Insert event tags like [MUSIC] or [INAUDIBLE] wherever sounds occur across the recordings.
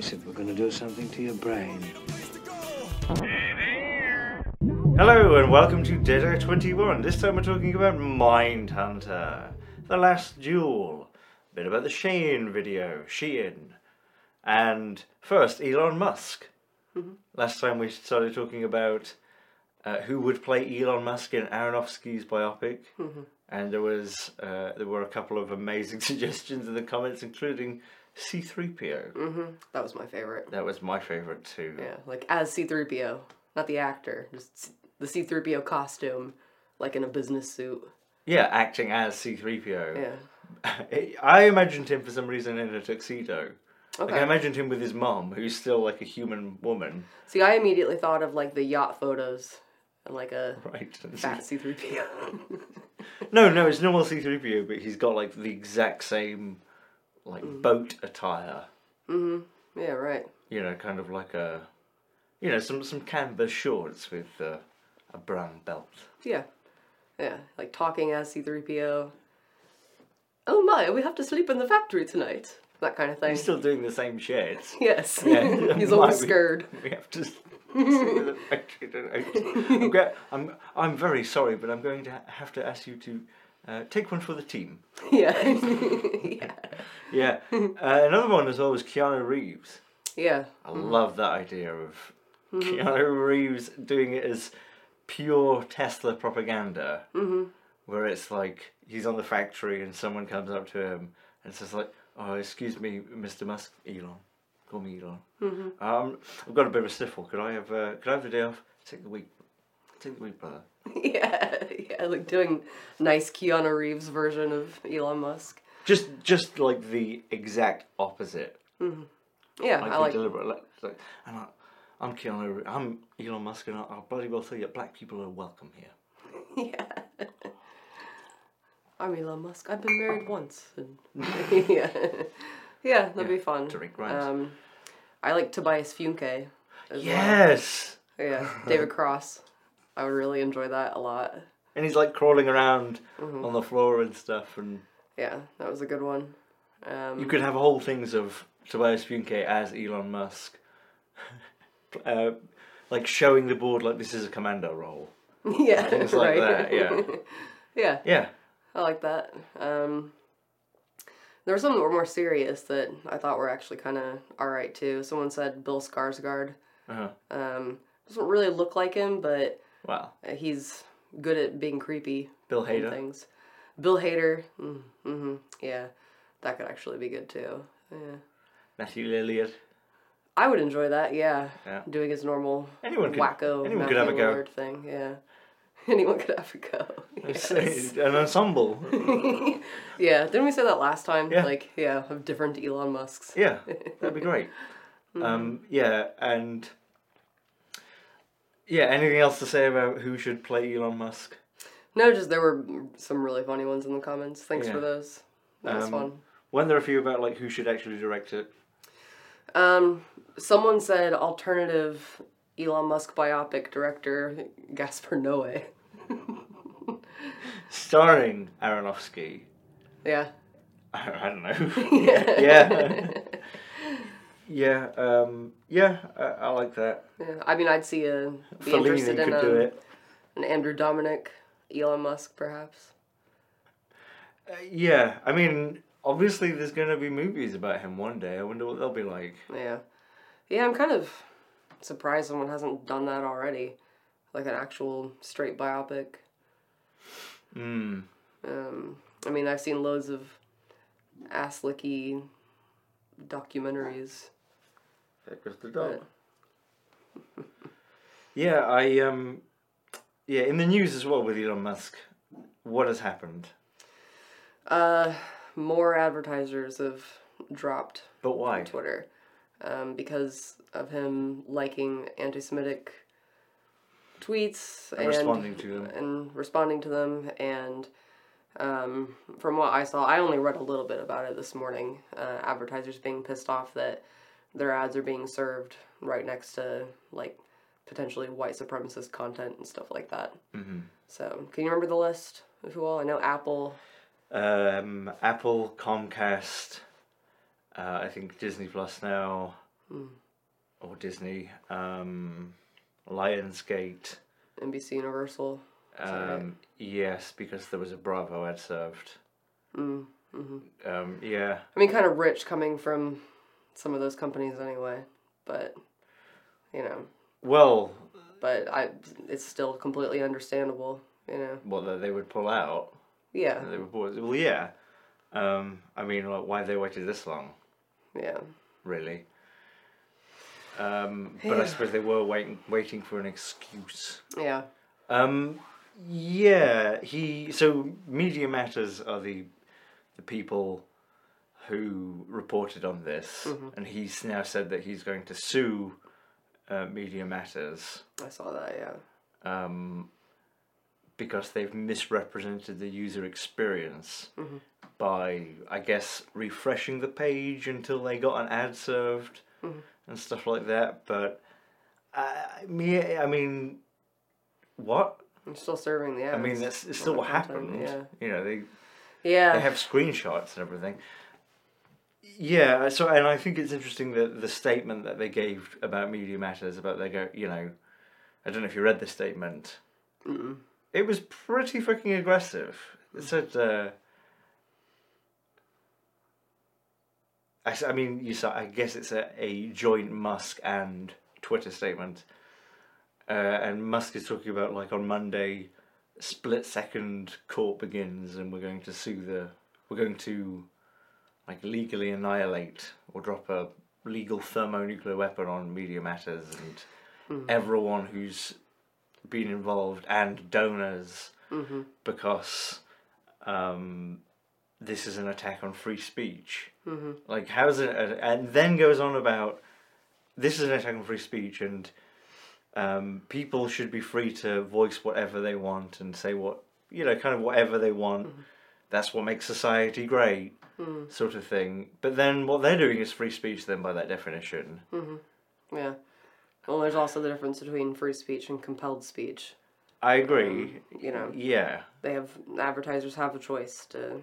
He said, we're going to do something to your brain. Hello and welcome to Dead Air 21. This time we're talking about Mindhunter, The Last Duel, a bit about the Shane video, Shein, and first Elon Musk. Last time we started talking about uh, who would play Elon Musk in Aronofsky's biopic, and there was uh, there were a couple of amazing [LAUGHS] suggestions in the comments, including C3PO. Mhm. That was my favorite. That was my favorite too. Yeah, like as C3PO, not the actor, just C- the C3PO costume, like in a business suit. Yeah, acting as C3PO. Yeah. [LAUGHS] I imagined him for some reason in a tuxedo. Like I imagined him with his mom, who's still like a human woman, See, I immediately thought of like the yacht photos and like a right? fat C3PO. [LAUGHS] No, no, it's normal C-3PO, but he's got like the exact same like Mm. boat attire. yeah, right. You know, kind of like a, you know, some some canvas shorts with uh, a brown belt. Yeah. Yeah, like talking as C3PO. Oh my, we have to sleep in the factory tonight. That kind of thing. He's still doing the same shit. [LAUGHS] Yes. Yeah. [LAUGHS] He's [LAUGHS] always we- scared. We have to. see the factory tonight. I'm, I'm I'm very sorry, but I'm going to have to ask you to uh, take one for the team. Yeah. yeah. Yeah. [LAUGHS] Uh, another one as well was Keanu Reeves. Yeah. I love that idea of Keanu Reeves doing it as pure Tesla propaganda. Mm-hmm. Where it's like he's on the factory and someone comes up to him and says like, "Oh, excuse me, Mr. Musk, Elon, call me Elon. Mm-hmm. Um, I've got a bit of a sniffle. Could I have uh, could I have the day off? Take the week. Take the week, brother. [LAUGHS] Yeah. Yeah. Like doing nice Keanu Reeves version of Elon Musk. Just just like the exact opposite. Yeah, Like, I like deliberate. Like, like, and I, I'm Keanu. I'm Elon Musk, and I'll, bloody well tell you, black people are welcome here. [LAUGHS] Yeah. I'm Elon Musk. I've been married once. And [LAUGHS] [LAUGHS] yeah. Yeah, that'd be fun. to Rick Um, I like Tobias Funke. As well. Yes. Yeah, David Cross. I would really enjoy that a lot. And he's like crawling around Mm-hmm. on the floor and stuff, and Yeah, that was a good one. Um, you could have whole things of Tobias Funke as Elon Musk, [LAUGHS] uh, like showing the board like this is a commando role. [LAUGHS] yeah, Things like right. that. Yeah. [LAUGHS] yeah, Yeah. I like that. Um, there were some that were more serious that I thought were actually kind of alright too. Someone said Bill Skarsgård. Uh-huh. Um, doesn't really look like him, but Wow. he's good at being creepy. Bill Hader. Things. Bill Hader. Mm, hmm Yeah, that could actually be good too. Yeah. Matthew Lillard. I would enjoy that, yeah. Yeah. Doing his normal Anyone could- wacko anyone could have a go. Thing, yeah. [LAUGHS] Anyone could have a go. [LAUGHS] Yes. An ensemble. [LAUGHS] yeah, didn't we say that last time? Yeah. Like, yeah, of different Elon Musks. Yeah, that'd be great. Mm-hmm. Um, yeah, and yeah, anything else to say about who should play Elon Musk? No, just there were some really funny ones in the comments. Thanks Yeah. for those. That was Um, fun. Weren't there a few about like who should actually direct it? Um, someone said alternative Elon Musk biopic director [LAUGHS] Gaspar Noé. [LAUGHS] Starring Aronofsky. Yeah. I, [LAUGHS] I don't know. yeah. Yeah, um, yeah, I, I like that. Yeah. I mean, I'd see a be Fellini interested could in do um, it. an Andrew Dominik, Elon Musk, perhaps. Uh, yeah, I mean, obviously there's to be movies about him one day. I wonder what they'll be like. Yeah. Yeah, I'm kind of surprised someone hasn't done that already. Like an actual straight biopic. Mm. Um, I mean, I've seen loads of ass licky documentaries. Goes the dog. [LAUGHS] yeah, I um, yeah, in the news as well with Elon Musk. What has happened? Uh, more advertisers have dropped But why? Twitter um, because of him liking anti-Semitic tweets And responding to them. and responding to them and um, from what I saw, I only read a little bit about it this morning. Uh, advertisers being pissed off that their ads are being served right next to like potentially white supremacist content and stuff like that. Mm-hmm. So, can you remember the list of who all? I know Apple. Um, Apple, Comcast, uh, I think Disney Plus now. or Disney, um, Lionsgate. NBC Universal. that right? Um, yes, because there was a Bravo ad served. Mm, hmm Um, yeah, I mean, kind of rich coming from some of those companies anyway, but you know, well, but I it's still completely understandable. You know, what that they would pull out. yeah, They would, pull- well, yeah. Um, I mean, like, why they waited this long, yeah, really? Um, but I suppose they were waiting, waiting for an excuse. yeah, Um, yeah, he. So Media Matters are the the people who reported on this, and he's now said that he's going to sue uh, Media Matters I saw that. Yeah, um, because they've misrepresented the user experience by, I guess, refreshing the page until they got an ad served and stuff like that. But uh, me, I mean, what? I'm still serving the ads. I mean, that's it's still what happened. You know, they Yeah, they have screenshots and everything. Yeah, so and I think it's interesting that the statement that they gave about Media Matters about they go, you know, I don't know if you read the statement. Mm-mm. It was pretty fucking aggressive. It said, uh, I mean, you saw. I guess it's a, a joint Musk and Twitter statement, uh, and Musk is talking about like on Monday, split second court begins, and we're going to sue the. We're going to, like, legally annihilate or drop a legal thermonuclear weapon on Media Matters and everyone who's been involved and donors Mm-hmm. because um, this is an attack on free speech. Mm-hmm. Like, how's it? And then goes on about this is an attack on free speech, and um, people should be free to voice whatever they want and say what you know, kind of whatever they want. That's what makes society great, sort of thing. But then what they're doing is free speech. Then, by that definition, yeah. Well, there's also the difference between free speech and compelled speech. I agree. You know, Yeah. they have advertisers have a choice to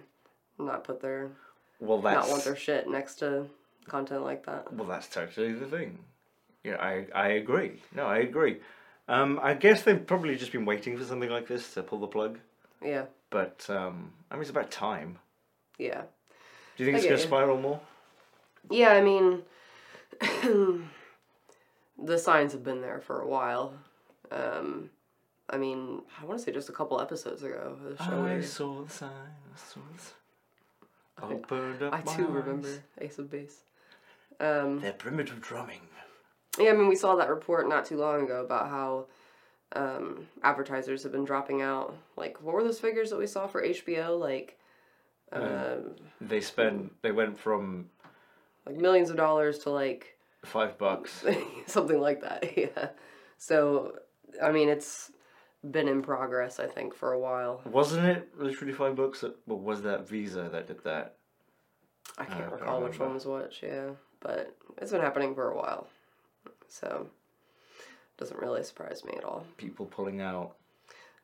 not put their Well, that's not want their shit next to content like that. Well, that's totally the thing. Yeah, I, I agree. No, I agree. Um, I guess they've probably just been waiting for something like this to pull the plug. Yeah, But um, I mean, it's about time. yeah. Do you think I it's going to you. spiral more? Yeah, I mean, [CLEARS THROAT] the signs have been there for a while. Um, I mean, I want to say just a couple episodes ago. The show I where- saw the sign. I saw the sign. Opened up I my too eyes. remember Ace of Base. Um, Their primitive drumming. yeah, I mean, we saw that report not too long ago about how um, advertisers have been dropping out. Like, what were those figures that we saw for HBO? Like, uh, They spent. They went from like millions of dollars to like five bucks. [LAUGHS] something like that. [LAUGHS] Yeah. So, I mean, it's been in progress, I think, for a while. Wasn't it literally five bucks? That, well, was that Visa that did that? I can't I don't recall which one was which, yeah. But it's been happening for a while. So, doesn't really surprise me at all. People pulling out.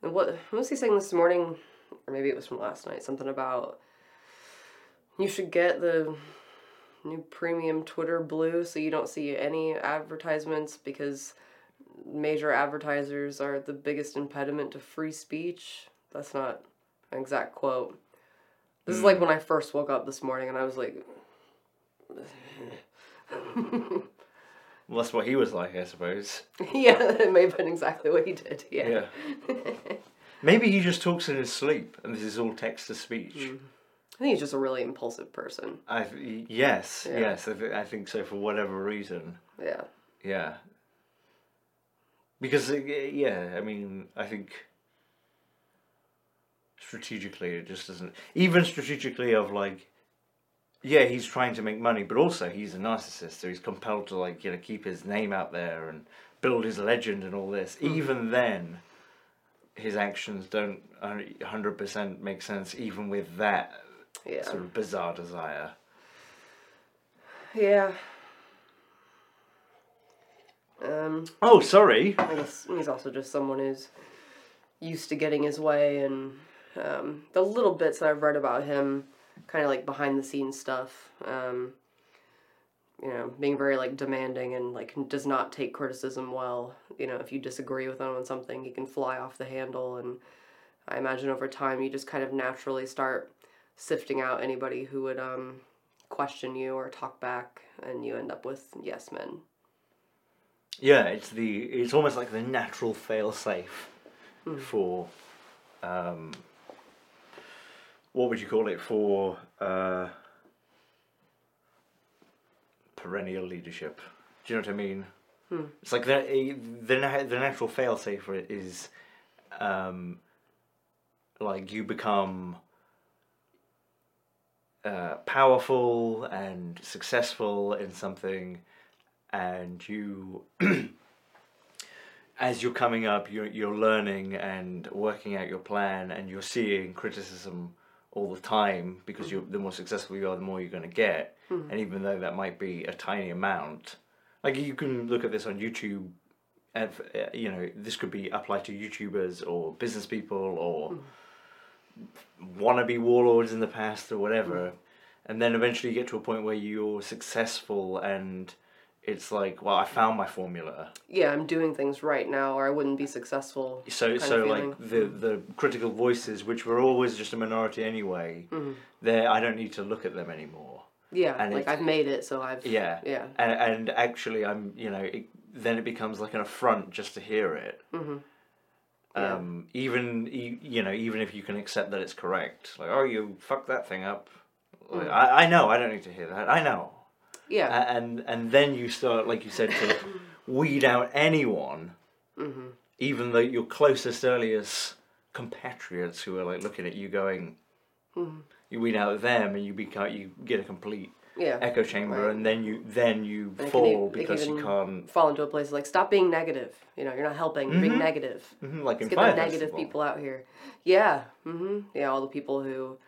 And what, what was he saying this morning? Or maybe it was from last night. Something about you should get the new premium Twitter blue so you don't see any advertisements because major advertisers are the biggest impediment to free speech. That's not an exact quote. This is like hmm. when I first woke up this morning and I was like, [LAUGHS] Well, that's what he was like, I suppose. [LAUGHS] yeah, it may have been exactly what he did. Yeah. Yeah. [LAUGHS] Maybe he just talks in his sleep, and this is all text to speech. Hmm. I think he's just a really impulsive person. I yes, Yeah. yes, I, th- I think so for whatever reason. Yeah. Yeah. Because uh, yeah, I mean, I think strategically it just doesn't. Even strategically of like, yeah, he's trying to make money, but also he's a narcissist, so he's compelled to like you know keep his name out there and build his legend and all this. Even then, his actions don't hundred percent make sense, even with that Yeah. sort of bizarre desire. Yeah. Um, Oh, sorry. I guess he's also just someone who's used to getting his way, and um, the little bits that I've read about him, kind of like behind the scenes stuff. Um, you know, being very like demanding and like does not take criticism well. You know, if you disagree with him on something, he can fly off the handle. And I imagine over time, you just kind of naturally start sifting out anybody who would um, question you or talk back, and you end up with yes men. Yeah, it's the it's almost like the natural fail safe for um, what would you call it for uh, perennial leadership? Do you know what I mean? It's like the the the natural fail safe for it is um, like you become uh, powerful and successful in something and you [CLEARS THROAT] as you're coming up you're, you're learning and working out your plan and you're seeing criticism all the time because you're the more successful you are the more you're going to get and even though that might be a tiny amount like you can look at this on youtube and uh, you know this could be applied to youtubers or business people or wannabe warlords in the past or whatever and then eventually you get to a point where you're successful and it's like well i found my formula Yeah, I'm doing things right now, or I wouldn't be successful. so so like the the critical voices which were always just a minority anyway Mm-hmm. there i don't need to look at them anymore Yeah, And like I've made it, so I've yeah yeah and, and actually i'm you know it, then it becomes like an affront just to hear it Mm-hmm. Yeah. um even e- you know even if you can accept that it's correct like oh you fucked that thing up Mm. I, I know i don't need to hear that i know yeah and and then you start like you said to weed out anyone Mm-hmm. even though your closest earliest compatriots who are like looking at you going Mm-hmm. you weed out them and you become you get a complete yeah. echo chamber Right. and then you then you And fall can because you can't fall into a place like stop being negative. You know, you're not helping. You're being negative. Mhm, like in Let's get the negative Festival. people out here. Yeah. hmm Yeah, all the people who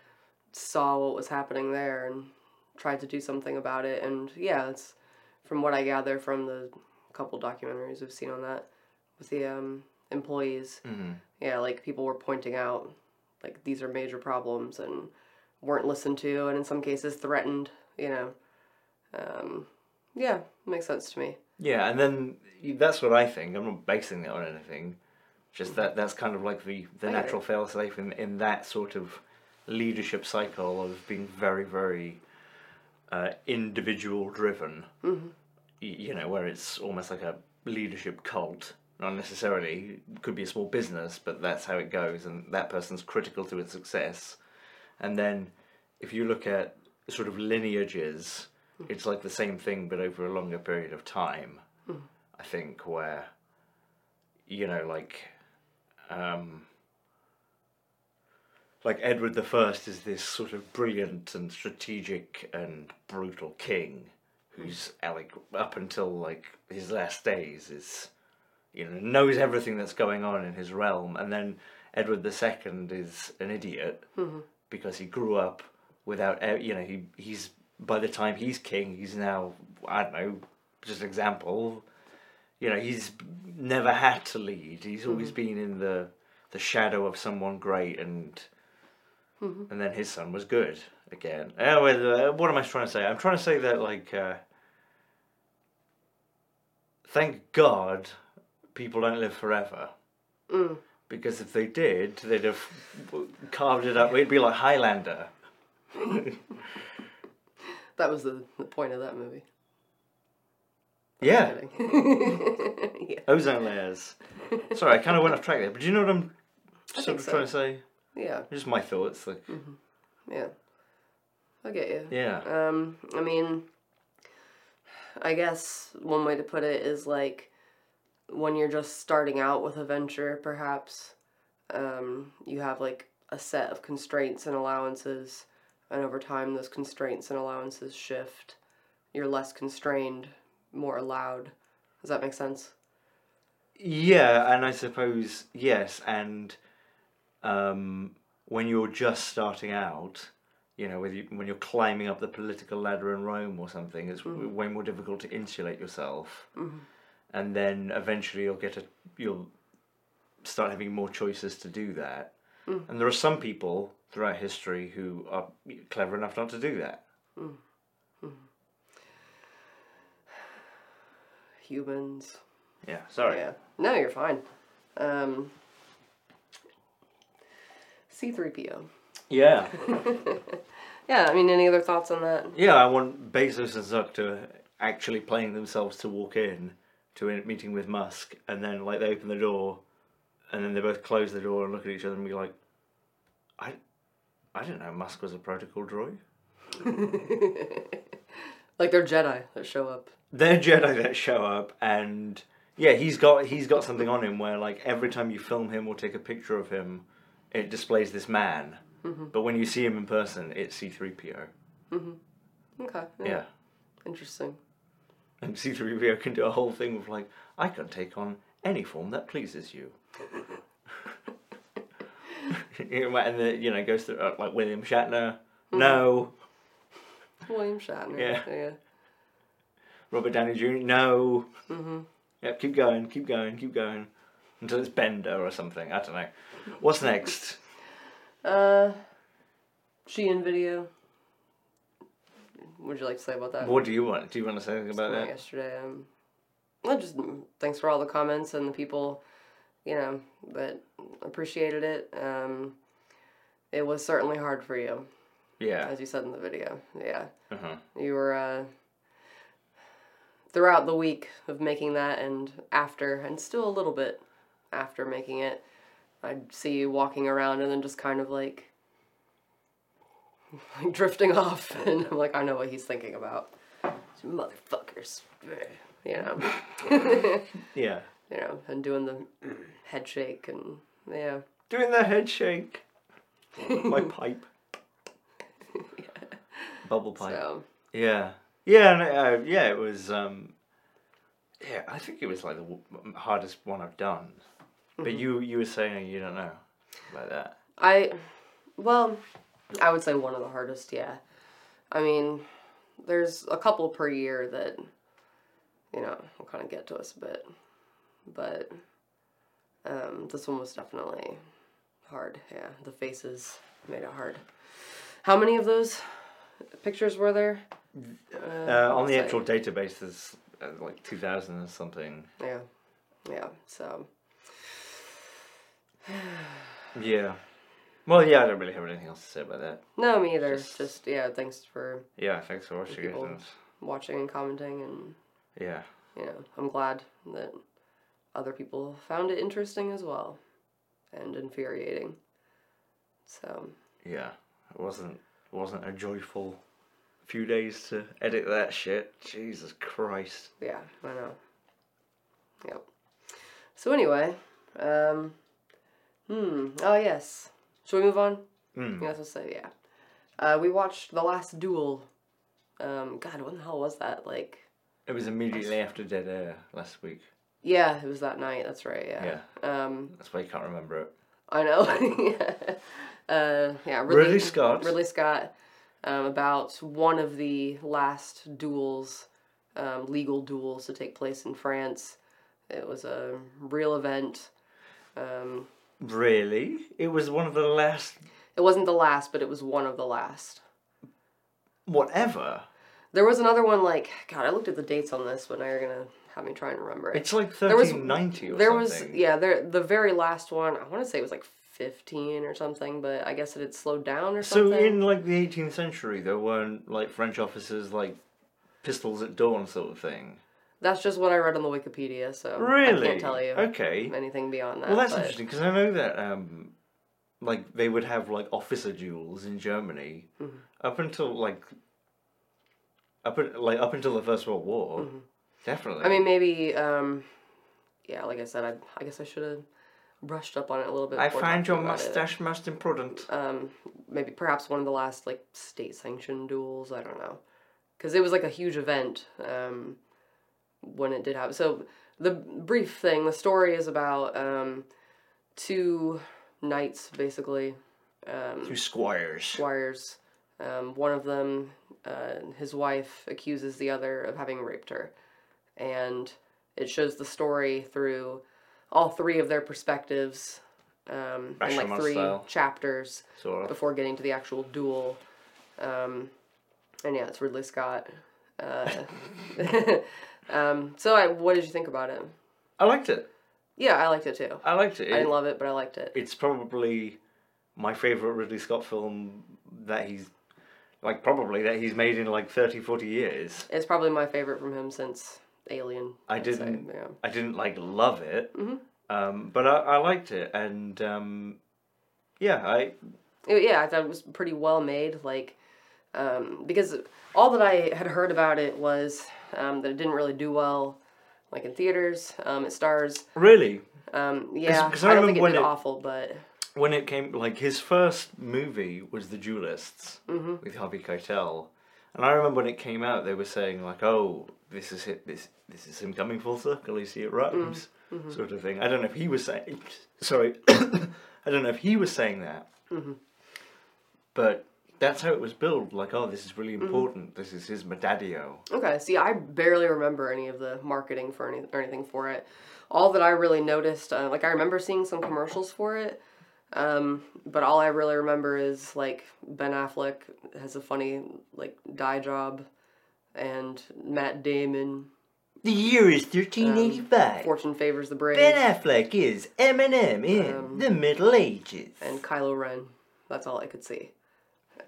saw what was happening there and tried to do something about it. And yeah, it's from what I gather from the couple documentaries I've seen on that with the um, employees. Mhm. Yeah, like people were pointing out like these are major problems and weren't listened to, and in some cases threatened. You know. Um, yeah, makes sense to me. Yeah, and then that's what I think. I'm not basing it on anything. Just that that's kind of like the, the natural failsafe in, in that sort of leadership cycle of being very, very uh, individual driven. Mm-hmm. You know, where it's almost like a leadership cult. Not necessarily, could be a small business, but that's how it goes, and that person's critical to its success. And then if you look at sort of lineages, it's like the same thing but over a longer period of time. I think where you know like um like Edward the First is this sort of brilliant and strategic and brutal king who's uh, like up until like his last days is you know knows everything that's going on in his realm and then Edward the Second is an idiot because he grew up without you know he he's by the time he's king he's now I don't know just an example you know he's never had to lead. He's always been in the the shadow of someone great and and then his son was good again. Uh, well, uh, what am I trying to say? I'm trying to say that like uh, thank God people don't live forever. Because if they did they'd have carved it up. It'd be like Highlander [LAUGHS] That was the, the point of that movie. yeah [LAUGHS] yeah. ozone layers sorry I kind of went off track there but do you know what I'm sort of so. trying to say Yeah. just my thoughts like Yeah. I get you. yeah Um, I mean, I guess one way to put it is like when you're just starting out with a venture, perhaps um, you have like a set of constraints and allowances, and over time, those constraints and allowances shift. You're less constrained, more allowed. Does that make sense? Yeah, and I suppose yes, and um, when you're just starting out, you know, when you when you're climbing up the political ladder in Rome or something, it's w way more difficult to insulate yourself, mm-hmm. and then eventually you'll get a you'll start having more choices to do that, mm. and there are some people throughout history who are clever enough not to do that. [SIGHS] humans. Yeah, sorry. Yeah. No, you're fine. Um, C3PO. Yeah. [LAUGHS] Yeah, I mean, any other thoughts on that? Yeah, I want Bezos and Zuck to actually playing themselves to walk in to a meeting with Musk, and then like they open the door, and then they both close the door and look at each other and be like, "I, I didn't know Musk was a protocol droid." [LAUGHS] Like they're Jedi that show up. They're Jedi that show up, and yeah, he's got he's got something on him where like every time you film him or take a picture of him, it displays this man. Mm-hmm. But when you see him in person, it's C three PO. Mm-hmm. Okay. Yeah. Interesting. And C3PO can do a whole thing with like, I can take on any form that pleases you. [LAUGHS] [LAUGHS] And the, you know goes through uh, like William Shatner. No, William Shatner. Yeah. Yeah. Robert Downey Jr. No. Mm-hmm. Yeah, keep going, keep going, keep going until it's Bender or something. I don't know. What's next? Uh, Shein video. What would you like to say about that? What do you want? Do you want to say anything about Something that? Yesterday, um, well, just mm, thanks for all the comments and the people, you know, but appreciated it. Um, it was certainly hard for you, Yeah. as you said in the video. Yeah, Uh-huh. you were uh, throughout the week of making that, and after, and still a little bit after making it. I'd see you walking around and then just kind of like, [LAUGHS] like drifting off, [LAUGHS] and I'm like, I know what he's thinking about. Motherfuckers, you know, Yeah. [LAUGHS] you know, and doing the [CLEARS THROAT] head shake and yeah. Doing the head shake. [LAUGHS] My pipe. Bubble pipe. So Yeah, yeah, and, uh, yeah. It was. Um, yeah, I think it was like the w- hardest one I've done. But you, you were saying you don't know about that. I, well, I would say one of the hardest. Yeah, I mean, there's a couple per year that, you know, will kind of get to us a bit, but um, this one was definitely hard. Yeah, the faces made it hard. How many of those pictures were there? Uh, on the actual database, there's uh, like two thousand or something. Yeah, yeah. So [SIGHS] Yeah. Well, yeah, I don't really have anything else to say about that. no, me either. Just- Just yeah. Thanks for Yeah, thanks for watching And, watching and commenting and yeah, you know, I'm glad that other people found it interesting as well and infuriating. So, yeah. It wasn't wasn't a joyful few days to edit that shit. Jesus Christ. yeah, I know. Yep. So anyway, um hmm, oh yes. Should we move on? Mm. Yes, I'll say yeah. Uh, we watched The Last Duel. Um, God, when the hell was that? Like, It was immediately after Dead Air last week. Yeah, it was that night. That's right. Yeah. Um, That's why you can't remember it. I know. [LAUGHS] yeah. Uh, yeah. Ridley, Ridley Scott. Ridley Scott. Um, about one of the last duels, um, legal duels to take place in France. It was a real event. Um, Really? It was one of the last it wasn't the last, but it was one of the last. whatever. There was another one like God. I looked at the dates on this, but now you're gonna me try and remember it. It's like There was- thirteen ninety or something. there something. was yeah. There the very last one. I want to say it was like fifteen or something, but I guess it had slowed down or something. So in like the eighteenth century, there weren't like French officers like pistols at dawn sort of thing. That's just what I read on the Wikipedia, so Really? I can't tell you Okay. anything beyond that. Well, that's but- interesting because I know that um, like they would have like officer duels in Germany Mm-hmm. up until like up like up until the First World War. Definitely. I mean, maybe, um, yeah, like I said, I, I guess I should have brushed up on it a little bit. I find your about it. mustache most imprudent. Um, maybe perhaps one of the last like state sanctioned duels. I don't know, because it was like a huge event um, when it did happen. So the brief thing, the story is about um, two knights basically. Um, Two squires. squires. Um, one of them, uh, his wife, accuses the other of having raped her. And it shows the story through all three of their perspectives um, in like three style. chapters before getting to the actual duel. Um, and yeah, it's Ridley Scott. Uh, [LAUGHS] Um, so I, what did you think about it? I liked it. Yeah, I liked it too. I liked it. I didn't love it, but I liked it. it's probably my favorite Ridley Scott film that he's like probably that he's made in like 30 40 years. It's probably my favorite from him since Alien. I didn't yeah. I didn't like love it. Mhm. Um, but I, I liked it and um, yeah, I yeah, I thought it was pretty well made. Like, um, because all that I had heard about it was um, that it didn't really do well, like in theaters. Um, it stars. really Um, yeah, 'cause I I don't think remember it did it- awful, but when it came like his first movie was The Duelists Mm-hmm. with Harvey Keitel. And I remember when it came out they were saying like, "Oh, this is it this this is him coming full circle, you see it rhymes." Mm-hmm. Sort of thing. I don't know if he was saying [COUGHS] sorry. [COUGHS] I don't know if he was saying that. Mm-hmm. But that's how it was billed like, "Oh, this is really Mm-hmm. important. This is his Medadio." Okay, see, I barely remember any of the marketing for any or anything for it. All that I really noticed, uh, like I remember seeing some commercials for it, um, but all I really remember is like Ben Affleck has a funny like dye job, and Matt Damon. The year is 1385. Fortune favors the brave, Ben Affleck is Eminem in Um, the Middle Ages. and Kylo Ren. That's all I could see.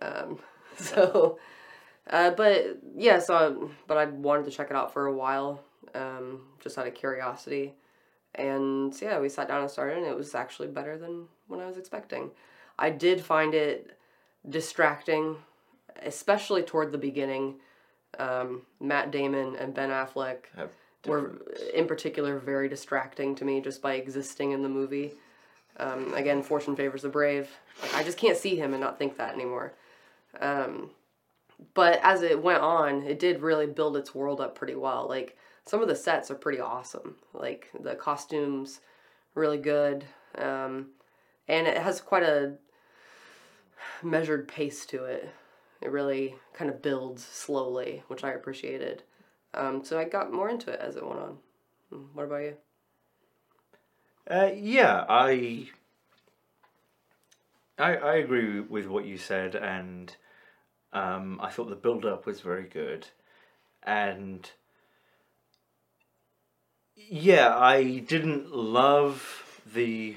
Um, [LAUGHS] so, uh, but yeah, so but I wanted to check it out for a while, um, just out of curiosity, and yeah, we sat down and started, and it was actually better than what I was expecting. I did find it distracting, especially toward the beginning. Um, Matt Damon and Ben Affleck Have were, in particular, very distracting to me just by existing in the movie. Um, again, fortune favors the brave. Like, I just can't see him and not think that anymore. Um, but as it went on, it did really build its world up pretty well. Like some of the sets are pretty awesome. Like the costumes, really good, um, and it has quite a measured pace to it. It really kind of builds slowly, which I appreciated. Um, so I got more into it as it went on. Hmm, What about you? Uh, yeah, I, I I agree with what you said, and um, I thought the build up was very good, and yeah, I didn't love the,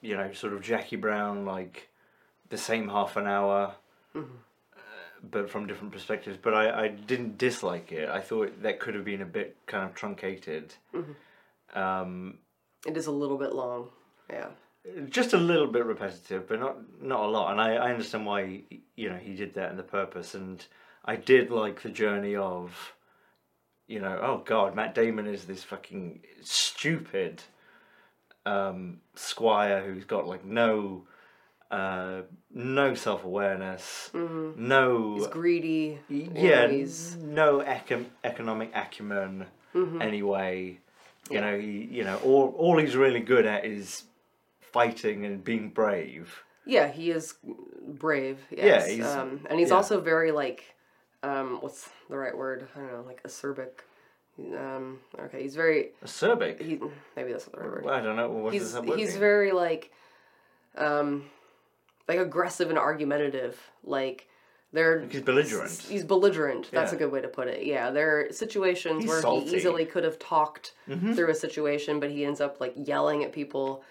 you know, sort of Jackie Brown like the same half an hour. uh, But from different perspectives, but I, I didn't dislike it. I thought that could have been a bit kind of truncated. Um, It is a little bit long. Yeah. just a little bit repetitive, but not not a lot. And I, I understand why you know he did that and the purpose. And I did like the journey of, you know, oh god, Matt Damon is this fucking stupid um, squire who's got like no. Uh, no self awareness, no He's greedy. yeah, he's no econ- economic acumen Mm-hmm. anyway. You know, he you know all all he's really good at is fighting and being brave. yeah, he is brave. Yeah, Yes. he's- um, and he's yeah. also very like, um, what's the right word? I don't know, like acerbic. Um, okay, he's very. Acerbic. He maybe that's not the right word. Well, I don't know what he's he's mean? very like um like aggressive and argumentative like there He's belligerent. he's belligerent that's a good way to put it yeah there are situations He's where salty. Mm-hmm. he easily could have talked through a situation but he ends up like yelling at people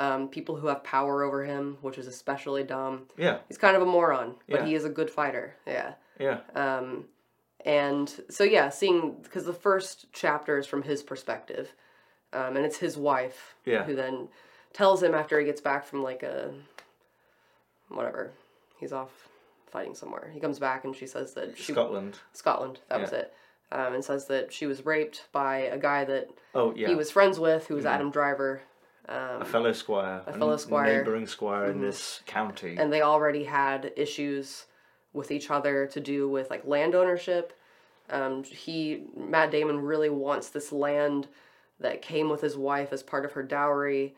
um, people who have power over him which is especially dumb Yeah, he's kind of a moron but Yeah. he is a good fighter yeah yeah, um, and so yeah, seeing because the first chapter is from his perspective, um, and it's his wife Yeah. who then tells him after he gets back from like a whatever, he's off fighting somewhere. He comes back and she says that she Scotland. Scotland that was it, um, and says that she was raped by a guy that Oh yeah, he was friends with, who was Adam Driver. a Um, fellow squire, a fellow squire. Mm-hmm. neighbouring squire in this county. and they already had issues with each other to do with like land ownership. Um, he Matt Damon really wants this land that came with his wife as part of her dowry,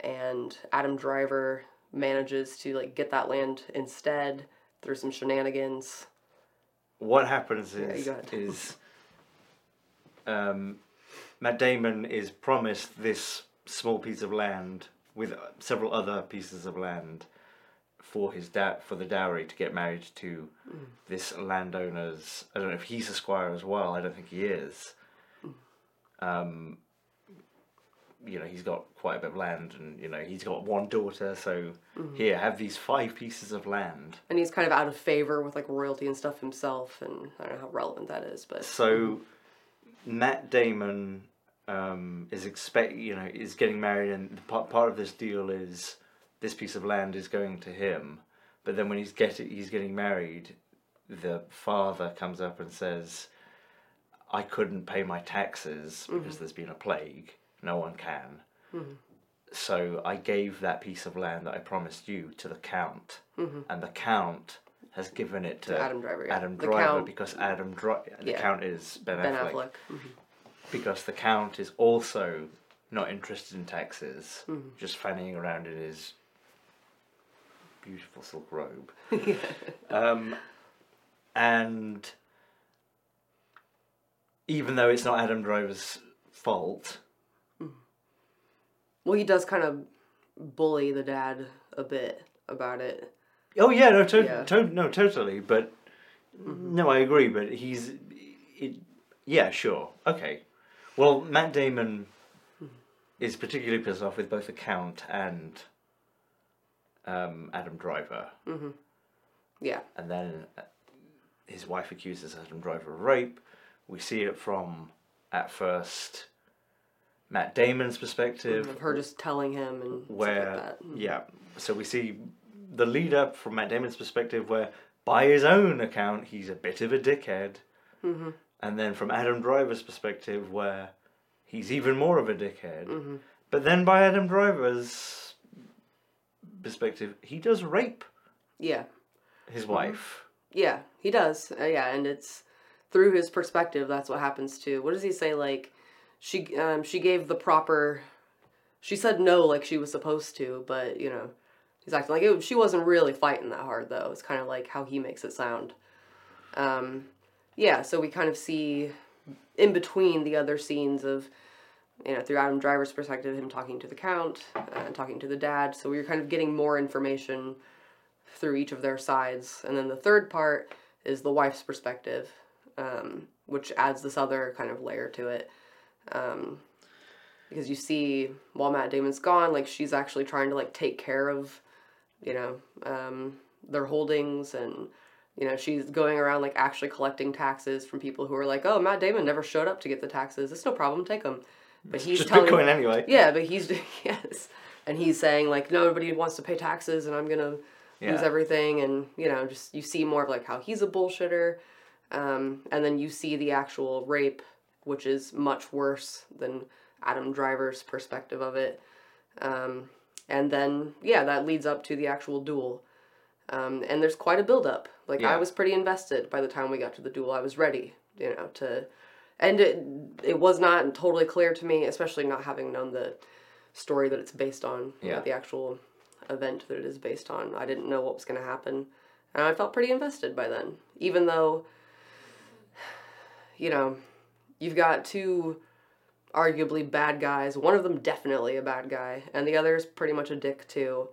and Adam Driver manages to like get that land instead through some shenanigans. what happens is ahead. is um, Matt Damon is promised this small piece of land with several other pieces of land for his da- for the dowry to get married to Mm. this landowner's. I don't know if he's a squire as well. I don't think he is. um, you know, he's got quite a bit of land, and you know, he's got one daughter. So here, have these five pieces of land. And he's kind of out of favor with like royalty and stuff himself, and I don't know how relevant that is, but So Matt Damon um, is expect you know is getting married, and part part of this deal is this piece of land is going to him. But then when he's get he's getting married, the father comes up and says, "I couldn't pay my taxes because there's been a plague. No one can." So I gave that piece of land that I promised you to the count, and the count has given it to, To Adam Driver, yeah. Adam Driver Count- because Adam Dri- the Yeah. count is Ben, Ben Affleck, Affleck. Mhm. because the count is also not interested in taxes, Mm-hmm. just fanning around in his beautiful silk robe, [LAUGHS] um, and even though it's not Adam Driver's fault, Well, he does kind of bully the dad a bit about it. Oh yeah, no, to- Yeah. to- no, totally. But no, I agree. But he's, it, yeah, sure, okay. Well, Matt Damon is particularly pissed off with both the Count and um, Adam Driver, Yeah. and then uh, his wife accuses Adam Driver of rape. We see it from at first Matt Damon's perspective, Of her just telling him and where stuff like that. Mm. yeah so we see the lead up from matt damon's perspective where by his own account he's a bit of a dickhead Mm-hmm. and then from adam driver's perspective where he's even more of a dickhead Mm-hmm. but then by adam driver's perspective he does rape Yeah. his wife Yeah, he does. Uh, yeah, and it's through his perspective that's what happens too. What does he say? Like, she um she gave the proper. She said no like she was supposed to, but you know, he's acting like it, she wasn't really fighting that hard though. It's kind of like how he makes it sound. Um, yeah, so we kind of see in between the other scenes of. You know, through Adam Driver's perspective, him talking to the count uh, and talking to the dad. So we are kind of getting more information through each of their sides. And then the third part is the wife's perspective, um, which adds this other kind of layer to it. Um, because you see, while Matt Damon's gone, like she's actually trying to like take care of, you know, um, their holdings and. You know, she's going around like actually collecting taxes from people who are like, "Oh, Matt Damon never showed up to get the taxes. It's no problem, take them." But he's just telling, bitcoin anyway. Yeah, but he's [LAUGHS] yes, and he's saying like nobody wants to pay taxes, and I'm gonna lose everything, and you know, just you see more of like how he's a bullshitter, um, and then you see the actual rape, which is much worse than Adam Driver's perspective of it, um, and then yeah, that leads up to the actual duel, um, and there's quite a build up. Like I was pretty invested by the time we got to the duel. I was ready, you know, to and it it was not totally clear to me, especially not having known the story that it's based on, know, the actual event that it is based on. I didn't know what was going to happen, and I felt pretty invested by then, even though, you know, you've got two arguably bad guys. One of them definitely a bad guy, and the other is pretty much a dick too.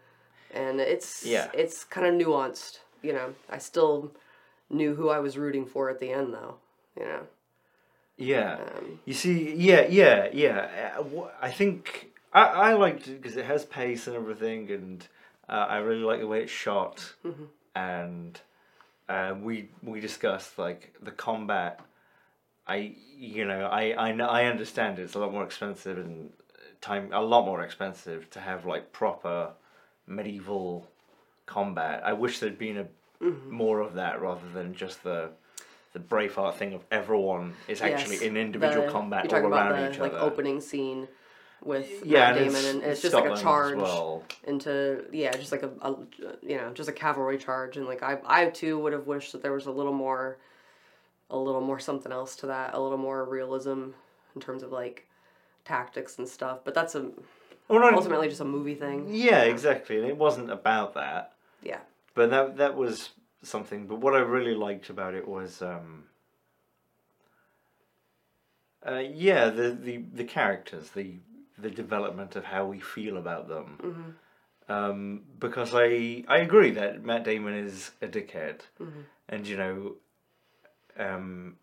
And it's Yeah. it's kind of nuanced. You know, I still knew who I was rooting for at the end, though. You know. Yeah. Um, You see, yeah, yeah, yeah. Uh, I think I, I liked it because it has pace and everything, and uh, I really like the way it's shot. And uh, we we discussed like the combat. I you know I I know I understand it's a lot more expensive and time a lot more expensive to have like proper medieval combat. I wish there'd been a more of that rather than just the the Braveheart thing of everyone is actually yes, in individual the- combat all around the each like other. opening scene with yeah, Matt and Damon, it's, and it's just like a charge well. into yeah, just like a, a you know just a cavalry charge, and like I I too would have wished that there was a little more, a little more something else to that, a little more realism in terms of like tactics and stuff. But that's a Well, not- ultimately just a movie thing. yeah, exactly, and it wasn't about that. Yeah. But that that was something. But what I really liked about it was, um, uh, yeah, the, the the characters, the the development of how we feel about them. Um, because I I agree that Matt Damon is a dickhead, and you know, um,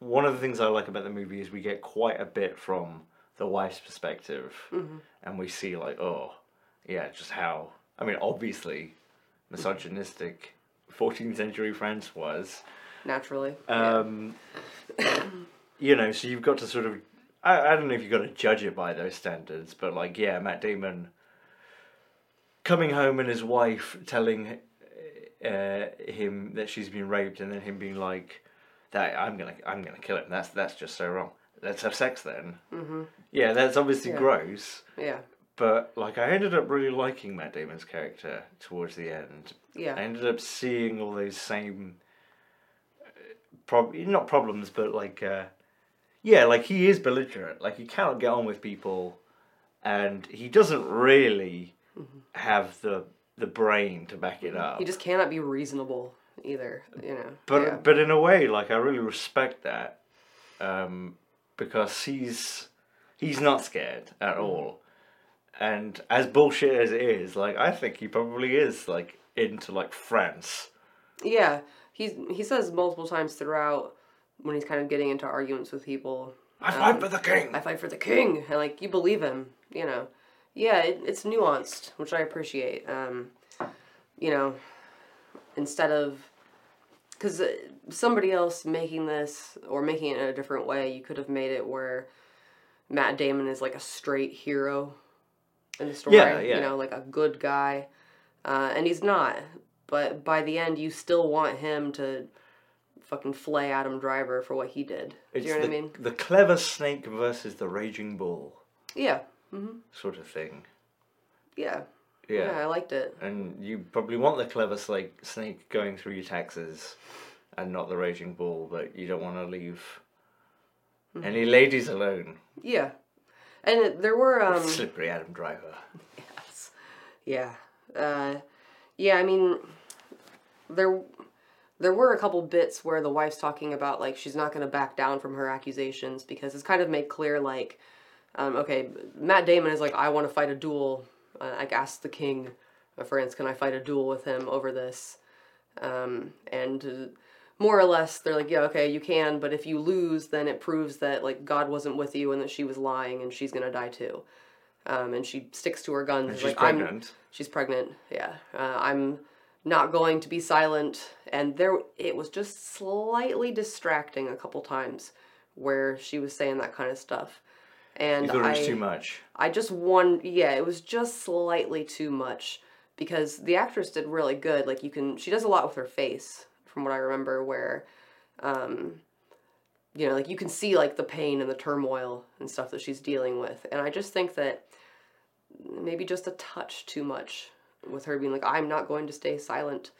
one of the things I like about the movie is we get quite a bit from the wife's perspective, and we see like, oh, yeah, just how. I mean, obviously, misogynistic 14th century France was. Naturally. yeah. Um, [COUGHS] you know, so you've got to sort of. I, I don't know if you've got to judge it by those standards, but like, yeah, Matt Damon coming home and his wife telling uh, him that she's been raped, and then him being like, "That I'm gonna, I'm gonna kill him." That's that's just so wrong. Let's have sex then. Mm-hmm. Yeah, that's obviously Yeah. gross, Yeah. But like, I ended up really liking Matt Damon's character towards the end. Yeah. I ended up seeing all those same, uh, prob- not problems, but like, uh, yeah, like he is belligerent. Like he cannot get on with people, and he doesn't really have the the brain to back it up. He just cannot be reasonable either, you know. but yeah. but in a way, like I really respect that, um, because he's he's not scared at all, and as bullshit as it is, like I think he probably is like into like France. Yeah, he's he says multiple times throughout when he's kind of getting into arguments with people. I fight um, for the king. I fight for the king, and like you believe him, you know. Yeah, it, it's nuanced, which I appreciate. Um, you know, instead of because somebody else making this or making it in a different way, you could have made it where Matt Damon is like a straight hero in the story. Yeah, yeah. You know, like a good guy, uh, and he's not. But by the end, you still want him to fucking flay Adam Driver for what he did. It's Do you know the, what I mean? the clever snake versus the raging bull Yeah. sort of thing. Yeah. Yeah. Yeah, I liked it. And you probably want the clever snake snake going through your taxes and not the raging bull, but you don't want to leave Mm-hmm. any ladies alone. Yeah. And it- there were um Slippery Adam Driver. Yes. Yeah. Uh yeah, I mean there there were a couple bits where the wife's talking about like she's not going to back down from her accusations because it's kind of made clear like um, okay, Matt Damon is like I want to fight a duel. Uh, I asked the king of France, can I fight a duel with him over this? Um, and uh, more or less they're like yeah okay you can but if you lose then it proves that like god wasn't with you and that she was lying and she's gonna die too um, and she sticks to her guns And she's like i'm pregnant. she's pregnant yeah uh, i'm not going to be silent and there it was just slightly distracting a couple times where she was saying that kind of stuff and You thought it was I, too much. I just won. Yeah, it was just slightly too much because the actress did really good. Like you can, she does a lot with her face, from what I remember. Where, um, you know, like you can see like the pain and the turmoil and stuff that she's dealing with, and I just think that maybe just a touch too much with her being like, "I'm not going to stay silent."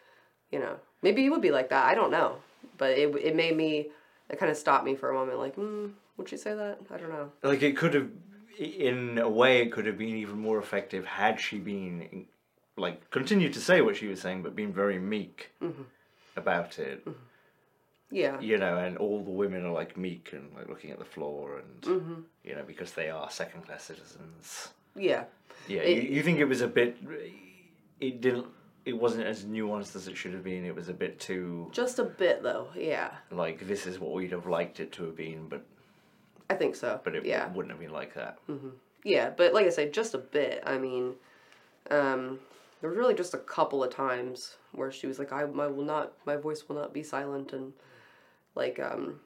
You know, maybe you would be like that. I don't know, but it it made me. It kind of stopped me for a moment. Like, mm, would she say that? I don't know. Like it could have, in a way, it could have been even more effective had she been, like, continued to say what she was saying, but been very meek Mm-hmm. About it. Yeah. You know, and all the women are like meek and like looking at the floor, and Mm-hmm. you know, because they are second class citizens. Yeah. Yeah, It- you, you think it was a bit. It didn't. It wasn't as nuanced as it should have been. It was a bit too Just a bit though. Yeah. like this is what we'd have liked it to have been, but I think so. but it yeah. wouldn't have been like that. Yeah, but like I said, just a bit. I mean, um, there was really just a couple of times where she was like, "I, I will not, my voice will not be silent," and like, um,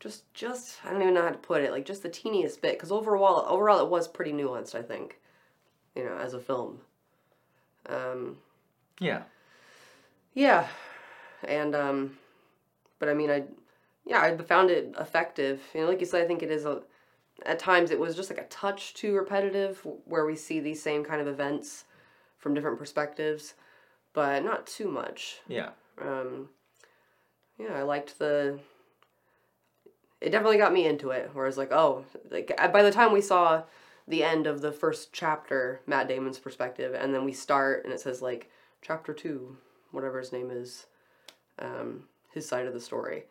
just, just, I don't even know how to put it. Like, just the teeniest bit, because overall, overall, it was pretty nuanced. I think, you know, as a film. Um, Yeah. yeah, and um, but I mean, I, yeah, I found it effective. You know, like you said, I think it is a. At times, it was just like a touch too repetitive, where we see these same kind of events from different perspectives, but not too much. Yeah. Um, yeah, I liked the. It definitely got me into it. Where I was like, oh, like by the time we saw the end of the first chapter, Matt Damon's perspective, and then we start and it says like chapter two, whatever his name is, um, his side of the story,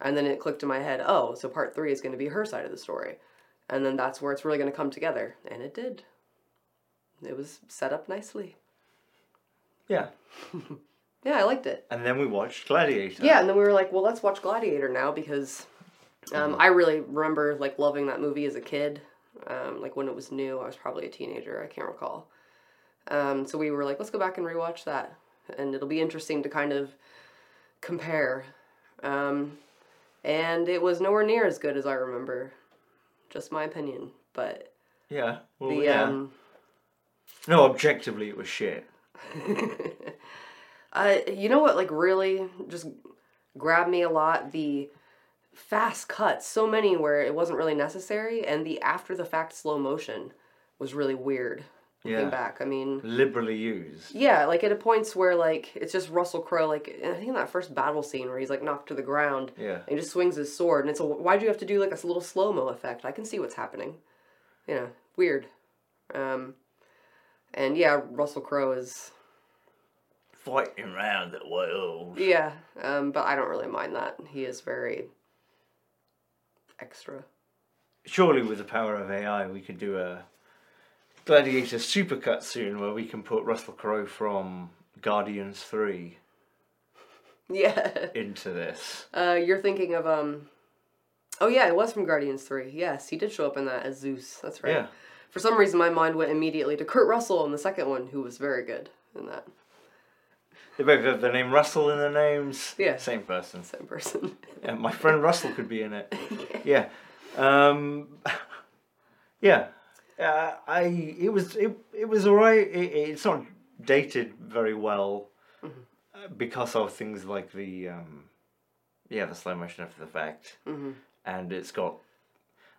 and then it clicked in my head, oh, so part three is going to be her side of the story, and then that's where it's really going to come together, and it did. It was set up nicely. Yeah. Yeah, I liked it. And then we watched Gladiator. Yeah, and then we were like, well, let's watch Gladiator now because Um, I really remember like loving that movie as a kid. Um, like when it was new, I was probably a teenager. I can't recall. Um, so we were like, let's go back and rewatch that, and it'll be interesting to kind of compare. Um, and it was nowhere near as good as I remember. Just my opinion, but Yeah. Well, the yeah. um, no, objectively, it was shit. [LAUGHS] Uh, you know what, like, really just grabbed me a lot? The fast cuts, so many where it wasn't really necessary, and the after the fact slow motion was really weird looking Yeah. back. I mean, Liberally used. yeah, like at a points where, like, it's just Russell Crowe, like, I think in that first battle scene where he's, like, knocked to the ground, Yeah. and he just swings his sword, and it's a, why do you have to do, like, a little slow mo effect? I can see what's happening. You know, weird. Um, and yeah, Russell Crowe is Fighting around the world. Yeah, um, but I don't really mind that. He is very extra. Surely, with the power of AI, we could do a Gladiator supercut soon where we can put Russell Crowe from Guardians 3 [LAUGHS] Yeah. into this. Uh, you're thinking of um. Oh yeah, it was from Guardians Three. Yes, he did show up in that as Zeus. That's right. Yeah. For some reason, my mind went immediately to Kurt Russell in the second one, who was very good in that. They both have the name Russell in their names. Yeah. Same person. Same person. [LAUGHS] Yeah, my friend Russell could be in it. [LAUGHS] Yeah. Um, [LAUGHS] yeah. Uh, I it was it, it was alright. It, it's not dated very well uh, because of things like the um, yeah the slow motion after the fact, hmm and it's got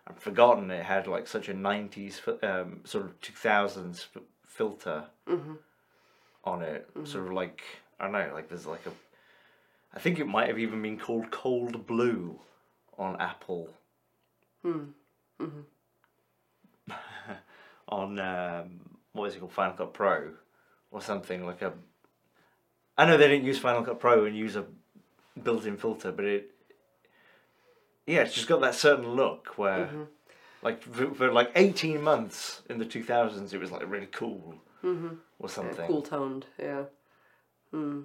I've forgotten it had like such a nineties um, sort of two thousands f- filter hmm on it, sort of like I don't know, like there's like a, I think it might have even been called Cold Blue, on Apple. Hmm. [LAUGHS] on um, what is it called, Final Cut Pro, or something like a. I know they didn't use Final Cut Pro and use a built-in filter, but it. Yeah, she's got that certain look where, Mm-hmm. like for, for like eighteen months in the two thousands, it was like really cool hmm or something. cool toned. Yeah. Hmm.